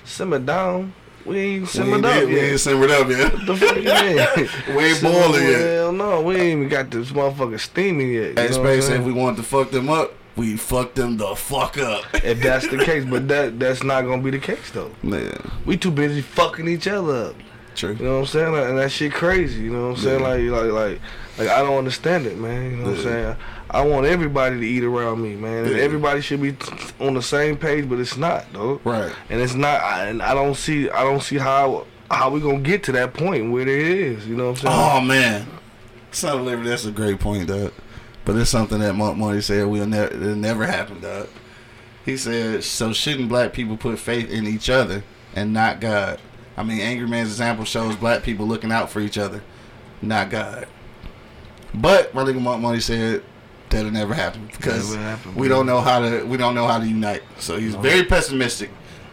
Simmer down. We ain't We simmered ain't, up did- we yet. ain't simmered up yet. the fuck you mean? [laughs] We ain't Simmer- boiling yet. Hell no, we ain't even got this motherfucker steaming yet. You Hey, know what I'm Space, if we wanted to fuck them up, we fuck them the fuck up. if that's the case, but that that's not gonna be the case though. Yeah, We too busy fucking each other up. true. You know what I'm saying? Like, and that shit crazy. You know what I'm saying? Yeah. Like, like, like, like I don't understand it, man. You know what I'm saying? I want everybody to eat around me, man. And Yeah. everybody should be t- on the same page, but it's not, though. Right. And it's not. I, and I don't see. I don't see how how we gonna get to that point where it is. You know what I'm saying? Oh man, Son of Liberty, that's a great point, dog. But it's something that Monk Money said will never it'll never happen, dog. He said, so shouldn't black people put faith in each other and not God? I mean, Angry Man's example shows black people looking out for each other, not God. But my nigga Monk Money said that'll never happen because Never happen, we bro. don't know how to we don't know how to unite. So he's very pessimistic.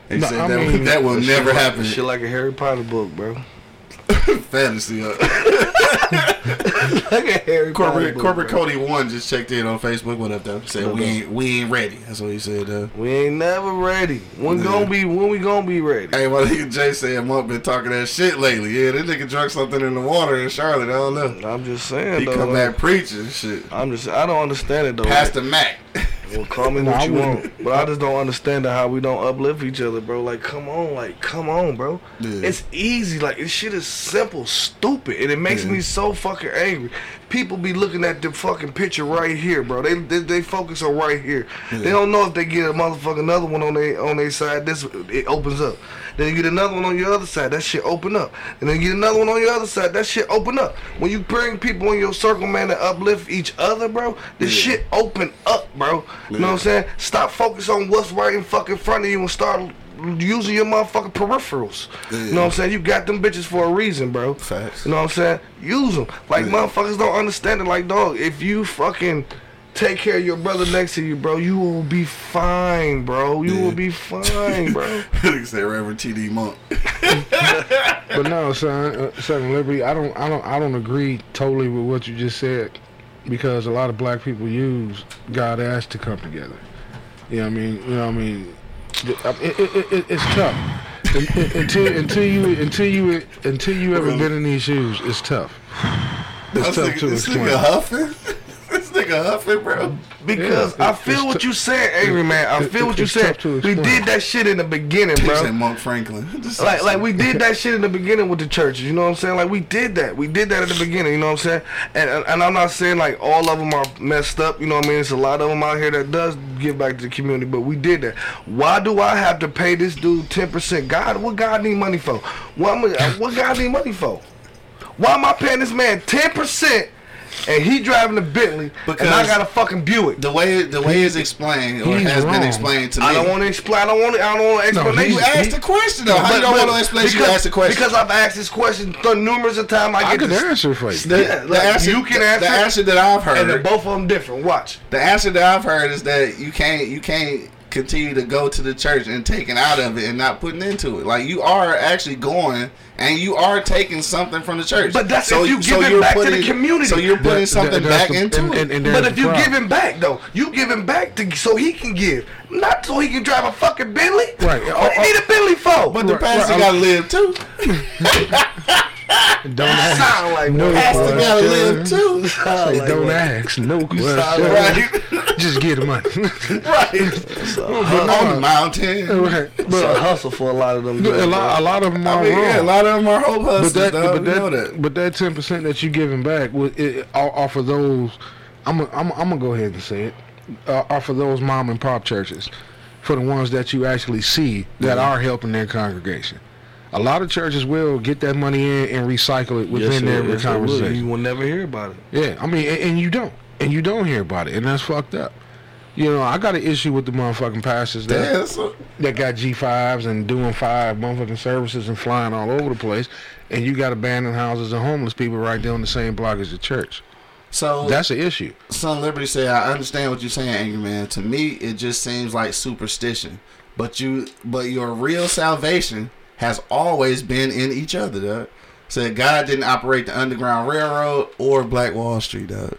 He No, said I that, mean, [laughs] that will That shit never like- happen. Shit like a Harry Potter book, bro. [laughs] Fantasy. Uh, [laughs] like Harry Potter Corporate book. Corporate. Cody one just checked in on Facebook. What up, though? Said we ain't we ain't ready. That's what he said. Uh, We ain't never ready. When Yeah. gonna be? When we gonna be ready? hey, my nigga Jay said Monk been talking that shit lately. Yeah, this nigga drunk something in the water in Charlotte. I don't know. I'm just saying He though. come like, back preaching shit. I'm just. I don't understand it though. Pastor Mac. Well, call me what you want, but I just don't understand how we don't uplift each other, bro. Like, come on, like, come on, bro. Yeah. It's easy. Like, this shit is simple, stupid, and it makes Yeah. me so fucking angry. People be looking at the fucking picture right here, bro. They they, they focus on right here. They don't know if they get a motherfucking another one on their on their side. This it opens up. Then you get another one on your other side. That shit open up. And then you get another one on your other side. That shit open up. When you bring people in your circle, man, to uplift each other, bro, this Yeah. shit open up, bro. You know what I'm saying? Stop focus on what's right in fucking front of you and start using your motherfucking peripherals. You know what I'm saying? You got them bitches for a reason, bro. Facts. You know what I'm saying? Use them. Like Yeah. motherfuckers don't understand it. Like dog, if you fucking take care of your brother next to you, bro, you will be fine, bro. You Yeah. will be fine, bro. [laughs] Nigga said Reverend T.D. Monk. [laughs] But no, son, uh, Southern Liberty, I don't, I don't, I don't agree totally with what you just said, because a lot of black people use God asked to come together. You know what I mean? You know what I mean? It, it, it, it's tough. Un- un- Until until you until you until you ever been in these shoes, it's tough. It's This tough nigga, to this explain. nigga huffing. Nigga huffing, bro. Because Yeah, I feel what tou- you saying, angry man. I feel it- what you said. We did that shit in the beginning, bro. said Monk Franklin. [laughs] Like like we did that shit in the beginning with the churches. You know what I'm saying? Like we did that. We did that at the beginning. You know what I'm saying? And and, and I'm not saying like all of them are messed up. You know what I mean? It's a lot of them out here that does give back to the community. But we did that. Why do I have to pay this dude ten percent? God, what God need money for? What what God need money for? Why am I paying this man ten percent? And he driving a Bentley, and I got a fucking Buick. The way the way it's explained or He's has been explained to me. I don't want to explain. I don't want. I don't want to No, explanation. You asked the question though. How you don't but want to explain? You because- asked the question. Because I've asked this question th- numerous of times. I I get could this. answer for you. the, yeah, the like, answer, you can answer the it, answer that I've heard, and they're both of them different. Watch. The answer that I've heard is that you can't you can't continue to go to the church and taking out of it and not putting into it. Like you are actually going and you are taking something from the church. But that's if you give it you're back to the community. So you're putting That- something that- back the- into and- it. and- and there's But if you problem. give him back though, you give him back to so he can give, not so he can drive a fucking Bentley. Right. What do you uh, uh, need a Bentley for? but the pastor right, gotta live too. [laughs] Don't ask. sound like no one. Pastor question. gotta live too. Sound like don't one. ask. No question. right, Just get the money. right. On the mountain. right. It's a But hustle for a lot of them. a lot, a lot of them are I mean, wrong. yeah, a lot of them are hope but hustlers. that, dog. but We know that, that. but that ten percent that you're giving back, with it, are, are for those. I'm, i I'm, i I'm gonna go ahead and say it. Uh, are for those mom and pop churches, for the ones that you actually see that are helping their congregation. A lot of churches will get that money in and recycle it within Yes, their sir. Yes, they conversation. You will never hear about it. Yeah, I mean, and, and you don't, and you don't hear about it, and that's fucked up. You know, I got an issue with the motherfucking pastors that Yeah, so, that got G5s and doing five motherfucking services and flying all over the place, and you got abandoned houses and homeless people right there on the same block as the church. so That's an issue. Son Liberty said, I understand what you're saying, Angry Man. To me, it just seems like superstition. But you, but your real salvation has always been in each other, dog. Said God didn't operate the Underground Railroad or Black Wall Street, dog.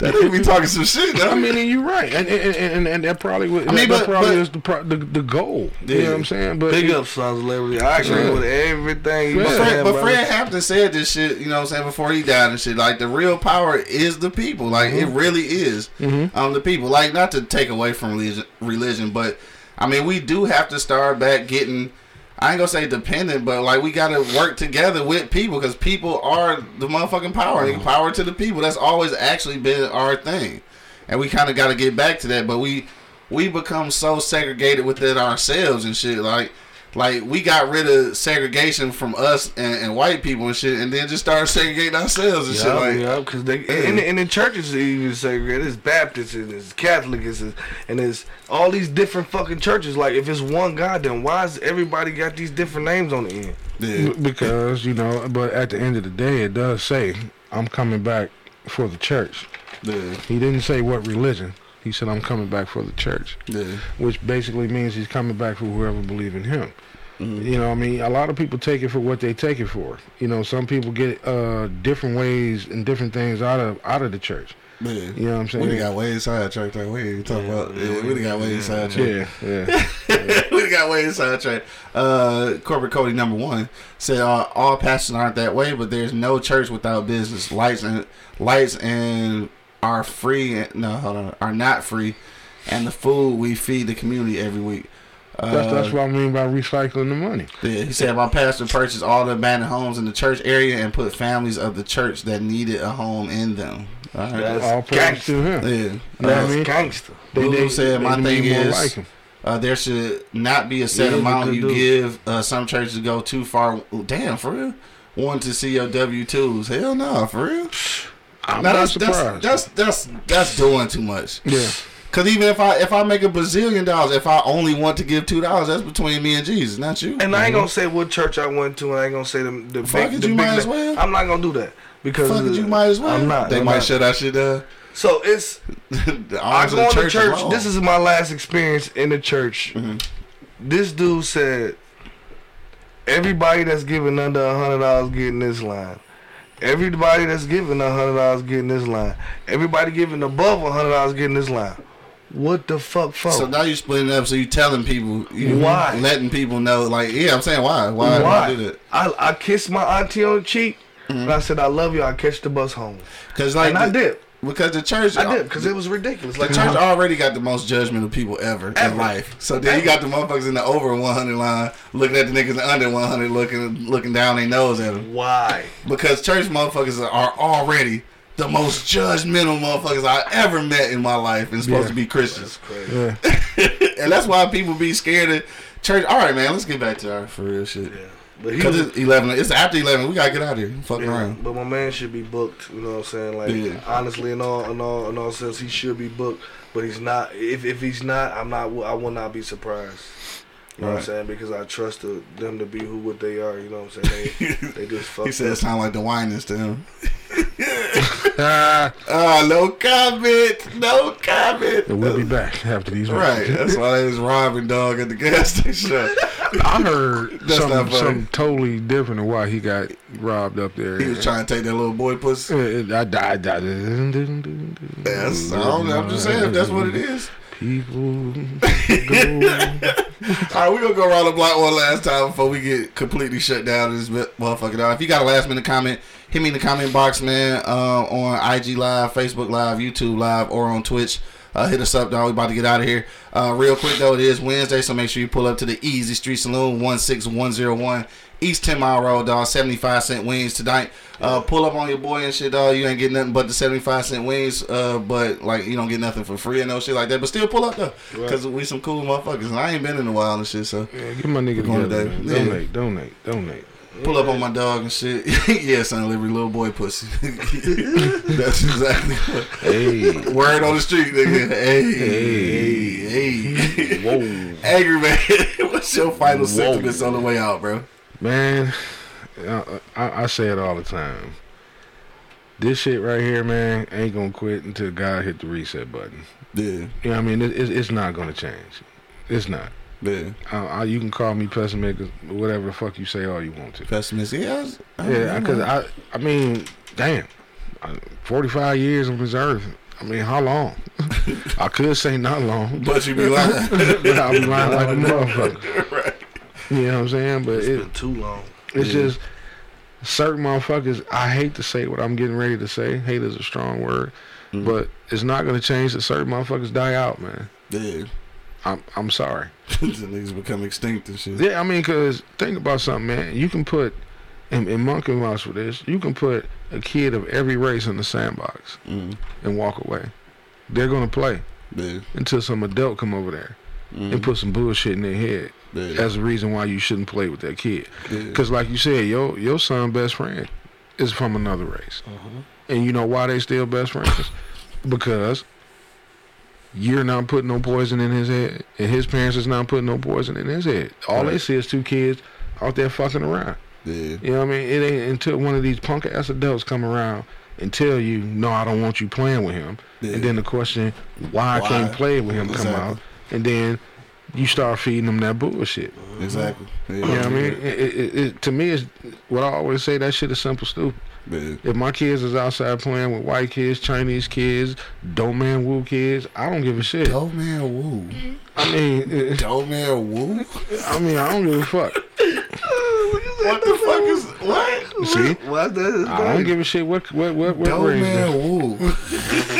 That nigga be talking some shit, dog. I mean, and you're right, and and, and, and that probably would, I mean, that but- probably but- is the, pro- the the goal. You know what I'm saying? But Big it- up, Sons of Liberty. I agree Yeah. with everything. But, said, Fred, but. Fred Hampton said this shit, you know what I'm saying, before he died and shit. Like, the real power is the people. Like, it really is um, the people. Like, not to take away from religion, religion, but, I mean, we do have to start back getting, I ain't gonna say dependent, but, like, we gotta work together with people because people are the motherfucking power. And mm-hmm. Power to the people. That's always actually been our thing. And we kind of gotta get back to that, but we we become so segregated within ourselves and shit. Like, like we got rid of segregation from us and, and white people and shit, and then just started segregating ourselves and shit. Like, yeah, because they in, the, in the churches they even segregate. It's Baptist, and it's Catholic, it's, and it's all these different fucking churches. Like if it's one God, then why is everybody got these different names on the end? yeah, b- because you know, but at the end of the day, it does say I'm coming back for the church. yeah, He didn't say what religion. He said I'm coming back for the church. yeah, which basically means he's coming back for whoever believe in him. Mm-hmm. You know, I mean, a lot of people take it for what they take it for. You know, some people get uh, different ways and different things out of out of the church. yeah. You know what I'm saying? We got way sidetracked. Like, we ain't even talking about. Yeah, we done got way sidetracked. yeah, yeah. [laughs] we got way sidetracked. Uh, corporate Cody number one said uh, all pastors aren't that way, but there's no church without business. Lights and lights and are free. And, no, hold on, are not free. and the food we feed the community every week. Uh, That's, that's what I mean by recycling the money. yeah, he said my pastor purchased all the abandoned homes in the church area and put families of the church that needed a home in them. All right. That's All praise to him. yeah. You know what Uh, I mean? gangster. Lulu said, "My need thing is- like. Uh, there should not be a set Yeah, amount good you dude. give. Uh, some churches go too far. Damn, for real. Want to see your W twos? Hell no, for real. [sighs] [laughs] I'm Now, not that's, surprised. that's that's that's that's doing too much. yeah. Cause even if I if I make a bazillion dollars, if I only want to give two dollars, that's between me and Jesus, not you. And I ain't gonna say what church I went to, and I ain't gonna say the the Fuck big. it, the you big might as well. I'm not gonna do that because Fuck it, you might as well. I'm not. They I'm might not. shut that shit down. So it's [laughs] the I arms of go to church. alone. This is my last experience in the church. Mm-hmm. This dude said, everybody that's giving under a hundred dollars getting this line. Everybody that's giving a hundred dollars getting this line. Everybody giving above a hundred dollars getting this line. What the fuck, for? So now you splitting up. So you telling people, you Why? letting people know, like, yeah, I'm saying why, why, why, do that? I I kissed my auntie on the cheek mm-hmm. and I said I love you. I catch the bus home, Because like, and I did. Because the church, I did because it was ridiculous. The Like church uh-huh. already got the most judgment of people ever, in life. So then you got the motherfuckers in the over 100 line looking at the niggas under 100 looking looking down their nose at them. why? Because church motherfuckers are already the most judgmental motherfuckers I ever met in my life and supposed Yeah. to be Christians. Crazy. Yeah. [laughs] and that's why people be scared of church. All right, man, let's get back to our for real shit. Yeah. But he Because it's 11. It's after 11. We got to get out of here. Fucking yeah, around. but my man should be booked. You know what I'm saying? Like Yeah. honestly, in all in all in all sense, he should be booked. But he's not. If if he's not, I'm not. I will not be surprised. You know what I'm saying? Because I trust the, them to be who what they are. You know what I'm saying? They [laughs] they just fuck. He said it sound like the wineness to him. Ah, [laughs] Ah, no comment. No comment. and we'll be back after these. Right. messages. That's why they was robbing dog at the gas station. I heard [laughs] That's something, something totally different of why he got robbed up there. He was trying to take that little boy pussy. Uh, I died. died. Yes, I don't know. I'm just saying that's what it is. People go. [laughs] All right, we're gonna go around the block one last time before we get completely shut down this motherfucker. Dog. If you got a last minute comment, hit me in the comment box, man, uh, on IG Live, Facebook Live, YouTube Live, or on Twitch. Uh, hit us up, dog. We about to get out of here. Uh, real quick though, it is Wednesday, so make sure you pull up to the Easy Street Saloon, one six one zero one East Ten Mile Road, dog. Seventy five cent wings tonight. Uh, pull up on your boy and shit, dog. You ain't getting nothing but the seventy five cent wings. Uh, but like you don't get nothing for free and no shit like that. But still pull up though, because we some cool motherfuckers. And I ain't been in a while and shit, so Yeah, get my nigga Going today. Yeah. Donate, donate, donate. pull up on my dog and shit. [laughs] yeah, son, livery little boy pussy. [laughs] That's exactly what. Hey, Word on the street, nigga. Hey, hey, hey. whoa, [laughs] Angry man, what's your final sentiments on the way out, bro? Man. I, I, I say it all the time. This shit right here, man, ain't gonna quit until God hit the reset button. Yeah, You know what I mean? It, it's it's not gonna change. It's not. yeah. I, I, you can call me pessimistic, whatever the fuck you say all you want to. Pessimistic. Yeah, I I Yeah, I because. I, I mean, damn, I- 45 years on this earth. I mean, how long? [laughs] I could say not long, but, But you be lying. [laughs] but I'll be lying like a [laughs] motherfucker. right. You know what I'm saying? But It's it, been too long. it's Yeah. just certain motherfuckers. I hate to say what I'm getting ready to say. Hate is a strong word, Mm. but it's not gonna change that certain motherfuckers die out, man. Yeah. I'm I'm sorry. [laughs] the niggas become extinct and shit. Yeah, I mean, cause think about something, man. You can put, and, and Monk can vouch for this. You can put a kid of every race in the sandbox Mm. and walk away. They're gonna play Yeah. until some adult come over there Mm. and put some bullshit in their head. Yeah. That's the reason why you shouldn't play with that kid. yeah. Cause like you said, your your son best friend is from another race, Uh-huh. and you know why they still best friends? because you're not putting no poison in his head, and his parents is not putting no poison in his head. All they see is two kids out there fucking around. yeah. You know what I mean? It ain't until one of these punk ass adults come around and tell you, "No, I don't want you playing with him." Yeah. And then the question, why, Why? I can't play with him, Exactly. come out, and then you start feeding them that bullshit. Exactly. Yeah. You know what I mean? It, it, it, to me, it's what I always say. That shit is simple, stupid. Yeah. If my kids is outside playing with white kids, Chinese kids, dope man woo kids, I don't give a shit. Dope man woo. I mean, it- Dope man woo. I mean, I don't give a fuck. What the fuck is what? See, What the? I don't give a shit what what what what Dope man that- woo. [laughs]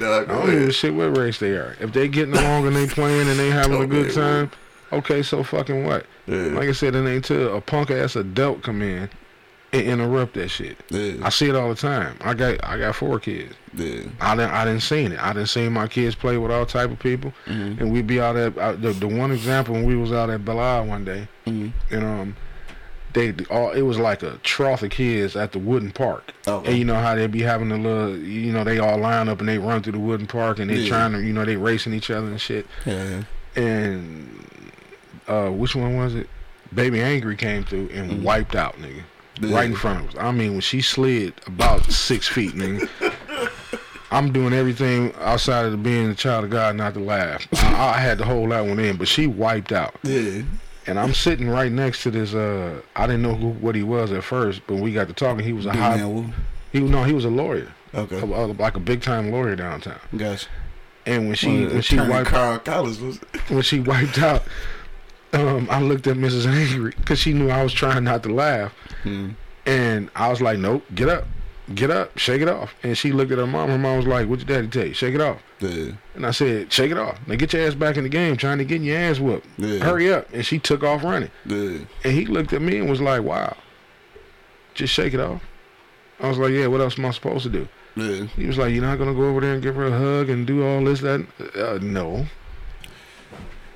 dog. I don't give a shit what race they are. If they getting along and they [laughs] playing and they having a good time, okay, so fucking what? Yeah. Like I said, it ain't till a punk ass adult come in and interrupt that shit. Yeah. I see it all the time. I got I got four kids. Yeah. I didn't I didn't seen it. I didn't see my kids play with all type of people, Mm-hmm. and we'd be out at out, the the one example when we was out at Belle Isle one day, Mhm. and um, they all it was like a trough of kids at the wooden park, and you know how they'd be having a little, you know, they all line up and they run through the wooden park and they Yeah. trying to, you know, they racing each other and shit, Yeah. and uh, which one was it? Baby Angry came through and wiped out, nigga. Yeah. Right in front of us. I mean, when she slid about six feet, nigga. [laughs] I'm doing everything outside of being a child of God not to laugh. I, I had to hold that one in, but she wiped out. Yeah. And I'm sitting right next to this. Uh, I didn't know who what he was at first, but when we got to talking. He was a Big high. man. He no, he was a lawyer, Okay. a- a- like a big time lawyer downtown. Gotcha. And when she when she wiped Carl Collins was. [laughs] when she wiped out, um, I looked at Mrs. Angry because she knew I was trying not to laugh, Hmm. and I was like, "Nope, get up, get up, shake it off." And she looked at her mom. Her mom was like, "What's your daddy tell you? Shake it off." Yeah. And I said, "Shake it off. Now get your ass back in the game, trying to get your ass whooped. Yeah. Hurry up!" And she took off running. Yeah. And he looked at me and was like, "Wow, just shake it off." I was like, "Yeah, what else am I supposed to do?" Yeah. He was like, "You're not gonna go over there and give her a hug and do all this that." Uh, no.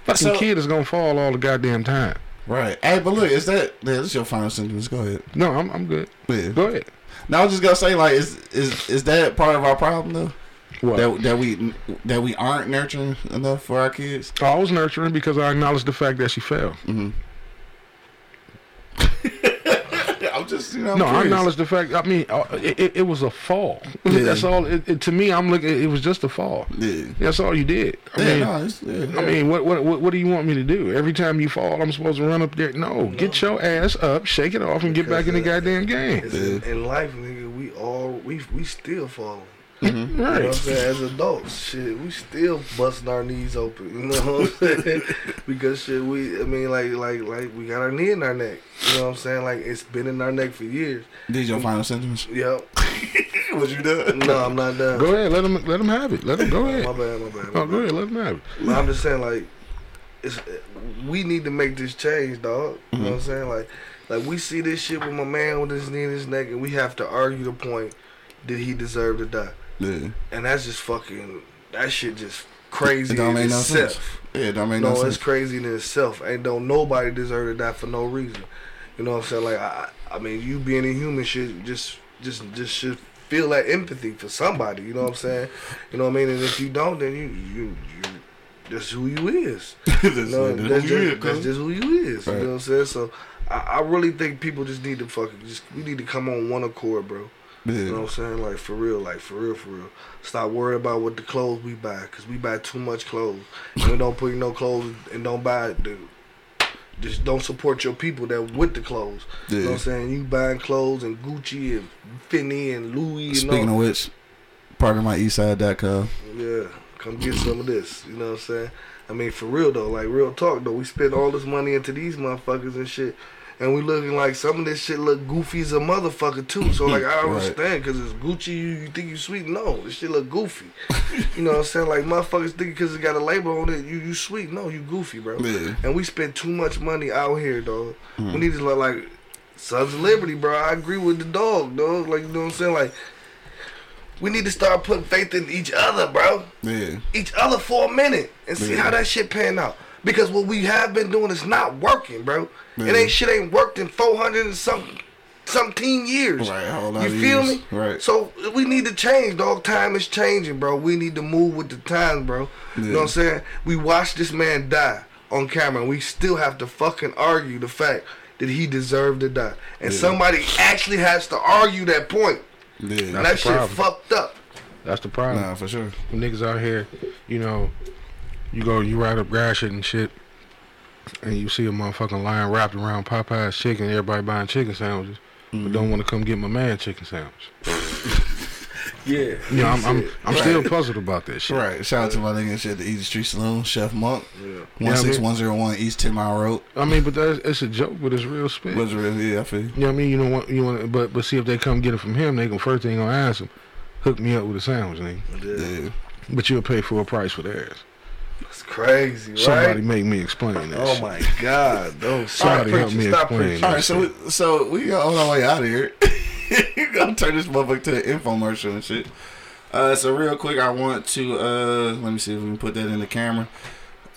Fucking So- kid is gonna fall all the goddamn time. Right. Hey, but look, is that yeah, this your final sentence? Go ahead. No, I'm I'm good. Yeah. Go ahead. Now I was just gonna say, like, is is is that part of our problem though? What? That that we that we aren't nurturing enough for our kids. I was nurturing because I acknowledged the fact that she fell. [laughs] I'm just you know. I'm no, I curious. acknowledge the fact. I mean, uh, it, it, it was a fall. Yeah. That's all. It, it, to me, I'm looking. It was just a fall. Yeah. That's all you did. I Yeah, mean, no, it's, yeah, I mean, what, what what what do you want me to do? Every time you fall, I'm supposed to run up there? No, get your ass up, shake it off, and get back in the goddamn game. It's in, in life, nigga, we all we we still falling. Right. You know what I'm saying? As adults, shit, we still busting our knees open. You know what I'm saying? [laughs] because shit, we, I mean, like, like, like, we got our knee in our neck. You know what I'm saying? Like, it's been in our neck for years. These your final sentence? Yep. [laughs] Was you done? No, I'm not done. Go ahead, let him let him have it. Let him go ahead. My ahead. bad, my bad. My Oh, go ahead, let him have it. But I'm just saying, like, it's we need to make this change, dog. You know what I'm mm-hmm. saying? Like, like we see this shit with my man with his knee in his neck, and we have to argue the point: did he deserve to die? Yeah. And that's just fucking. That shit just crazy It don't in make no itself. sense. Yeah, it don't make no, no, it's sense. crazy in itself. Ain't don't nobody deserve to die for no reason. You know what I'm saying? Like I, I mean, you being a human should just, just, just should feel that empathy for somebody. You know what I'm saying? You know what I mean? And if you don't, then you, you, you that's who you is. [laughs] That's You know, who that's, you just, that's just who you is. Right. You know what I'm saying? So I, I really think people just need to fucking just we need to come on one accord, bro. You know what I'm saying? Like for real, like for real, for real. Stop worrying about what the clothes we buy, cause we buy too much clothes. And we don't put no clothes and don't buy the. Just don't support your people that with the clothes. You know what I'm saying? You buying clothes and Gucci and Fendi and Louis and Speaking all. of which, pardonmyeastside.com. Yeah, come get some of this. You know what I'm saying? I mean, for real though, like real talk though, we spend all this money into these motherfuckers and shit, and we looking like some of this shit look goofy as a motherfucker too. So like, I understand because it's Gucci. You, you think you sweet? No, this shit look goofy. you know what I'm saying? Like motherfuckers think because it got a label on it, you you sweet? No, you goofy, bro. Yeah. And we spend too much money out here, dog. We hmm. need to look like Sons of Liberty, bro. I agree with the dog, dog. Like you know what I'm saying? Like. We need to start putting faith in each other, bro Yeah. each other for a minute and see Yeah. how that shit pan out. Because what we have been doing is not working, bro. It Yeah. ain't shit ain't worked in four hundred and some something years. Right, hold on. You feel years. me? Right. So we need to change, dog. Time is changing, bro. We need to move with the times, bro. You know what I'm saying? We watched this man die on camera and we still have to fucking argue the fact that he deserved to die. And Yeah. somebody actually has to argue that point. Yeah. And That's that the shit problem. fucked up. That's the problem. Nah, for sure. When niggas out here, you know, you go, you ride up Gratiot and shit, and you see a motherfucking line wrapped around Popeye's chicken, everybody buying chicken sandwiches, but don't mm-hmm. want to come get my man chicken sandwich. [laughs] Yeah. You know, I'm, I'm, I'm still puzzled about that shit. Right. Shout out to my nigga at the Easy Street Saloon, Chef Monk. Yeah. One six one zero one East Ten Mile Road. I mean, but that's, it's a joke, but it's real spit. Was real, yeah, I feel you. You know what I mean? You don't want you want, but but see if they come get it from him, they gonna first thing gonna ask him, hook me up with a sandwich, nigga. Yeah. Yeah. but you'll pay full price for theirs. It's crazy, right? Somebody make me explain that. oh shit. my God, those Somebody Stop help me preaching, stop explain preaching. All right, so we, so we got on our way out of here. [laughs] you gonna turn this motherfucker to an infomercial and shit. Uh, so real quick, I want to uh, let me see if we can put that in the camera.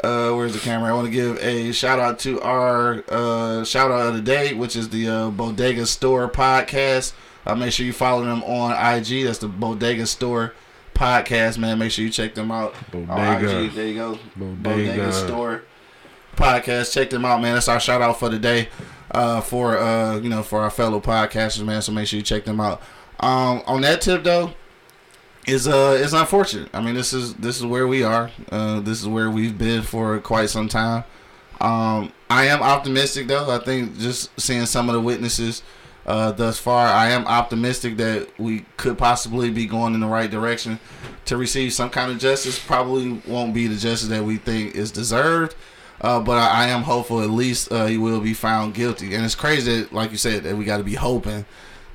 Uh, where's the camera? I want to give a shout out to our uh, shout out of the day, which is the uh, Bodega Store podcast. Uh, make sure you follow them on IG. That's the Bodega Store podcast, man. Make sure you check them out Bodega. IG. There you go. Bodega. Store podcast. Check them out, man. That's our shout out for the day. Uh, for uh, you know, for our fellow podcasters, man. So make sure you check them out. Um, on that tip though, is uh, it's unfortunate. I mean, this is this is where we are. Uh, this is where we've been for quite some time. Um, I am optimistic though. I think just seeing some of the witnesses uh, thus far, I am optimistic that we could possibly be going in the right direction to receive some kind of justice. Probably won't be the justice that we think is deserved, uh, but I, I am hopeful at least uh, he will be found guilty. And it's crazy, that, like you said, that we got to be hoping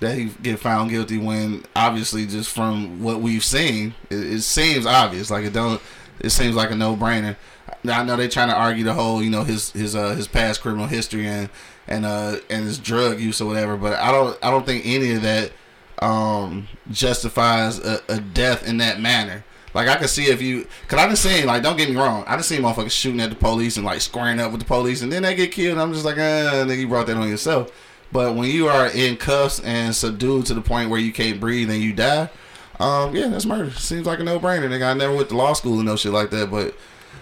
that he get found guilty when obviously just from what we've seen, it, it seems obvious. Like it don't. It seems like a no brainer. Now I know they're trying to argue the whole, you know, his his uh his past criminal history and and uh and his drug use or whatever, but I don't I don't think any of that um justifies a, a death in that manner. Like I could see if you, cause I just seen like don't get me wrong, I just seen motherfuckers shooting at the police and like squaring up with the police, and then they get killed. I'm just like, ah, nigga, you brought that on yourself. But when you are in cuffs and subdued to the point where you can't breathe and you die, um, yeah, that's murder. Seems like a no brainer. Nigga, I never went to law school and no shit like that, but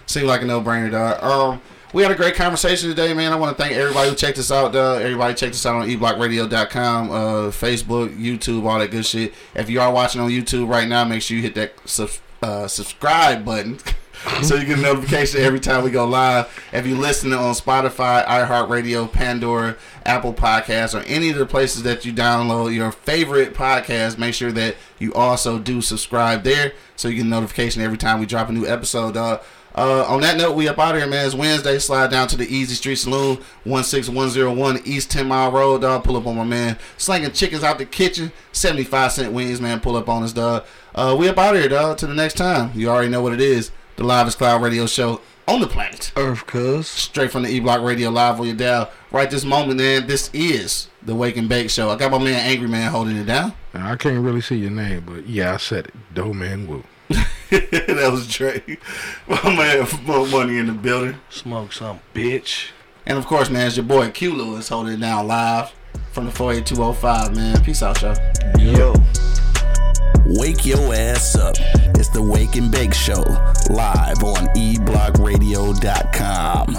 seemed like a no brainer, dog. Um, we had a great conversation today, man. I want to thank everybody who checked us out. Everybody checked us out on eblockradio.com, uh, Facebook, YouTube, all that good shit. If you are watching on YouTube right now, make sure you hit that sub- uh, subscribe button. [laughs] so you get a notification every time we go live. If you're listening on Spotify, iHeartRadio, Pandora, Apple Podcasts, or any of the places that you download your favorite podcast, make sure that you also do subscribe there so you get a notification every time we drop a new episode, dog. Uh, on that note, we up out of here, man. It's Wednesday. Slide down to the Easy Street Saloon, 16101 East 10 Mile Road, dog. Pull up on my man. Slanging chickens out the kitchen. 75 cent wings, man. Pull up on us, dog. Uh, we up out of here, dog. To the next time. You already know what it is. The Livest Cloud Radio Show on the planet. Earth, cuz. Straight from the E Block Radio Live on your dial. Right this moment, man. This is the Wake and Bake Show. I got my man Angry Man holding it down. I can't really see your name, but yeah, I said it. Doe Man Woo. [laughs] that was Dre. My man, Monk Money in the building. Smoke some, bitch. And of course, man, it's your boy Q Lewis holding it down live from the 48205, man. Peace out, y'all. Yo. Wake your ass up. It's the Wake and Bake Show, live on eblockradio.com.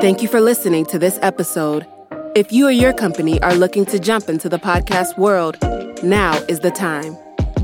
Thank you for listening to this episode. If you or your company are looking to jump into the podcast world, now is the time.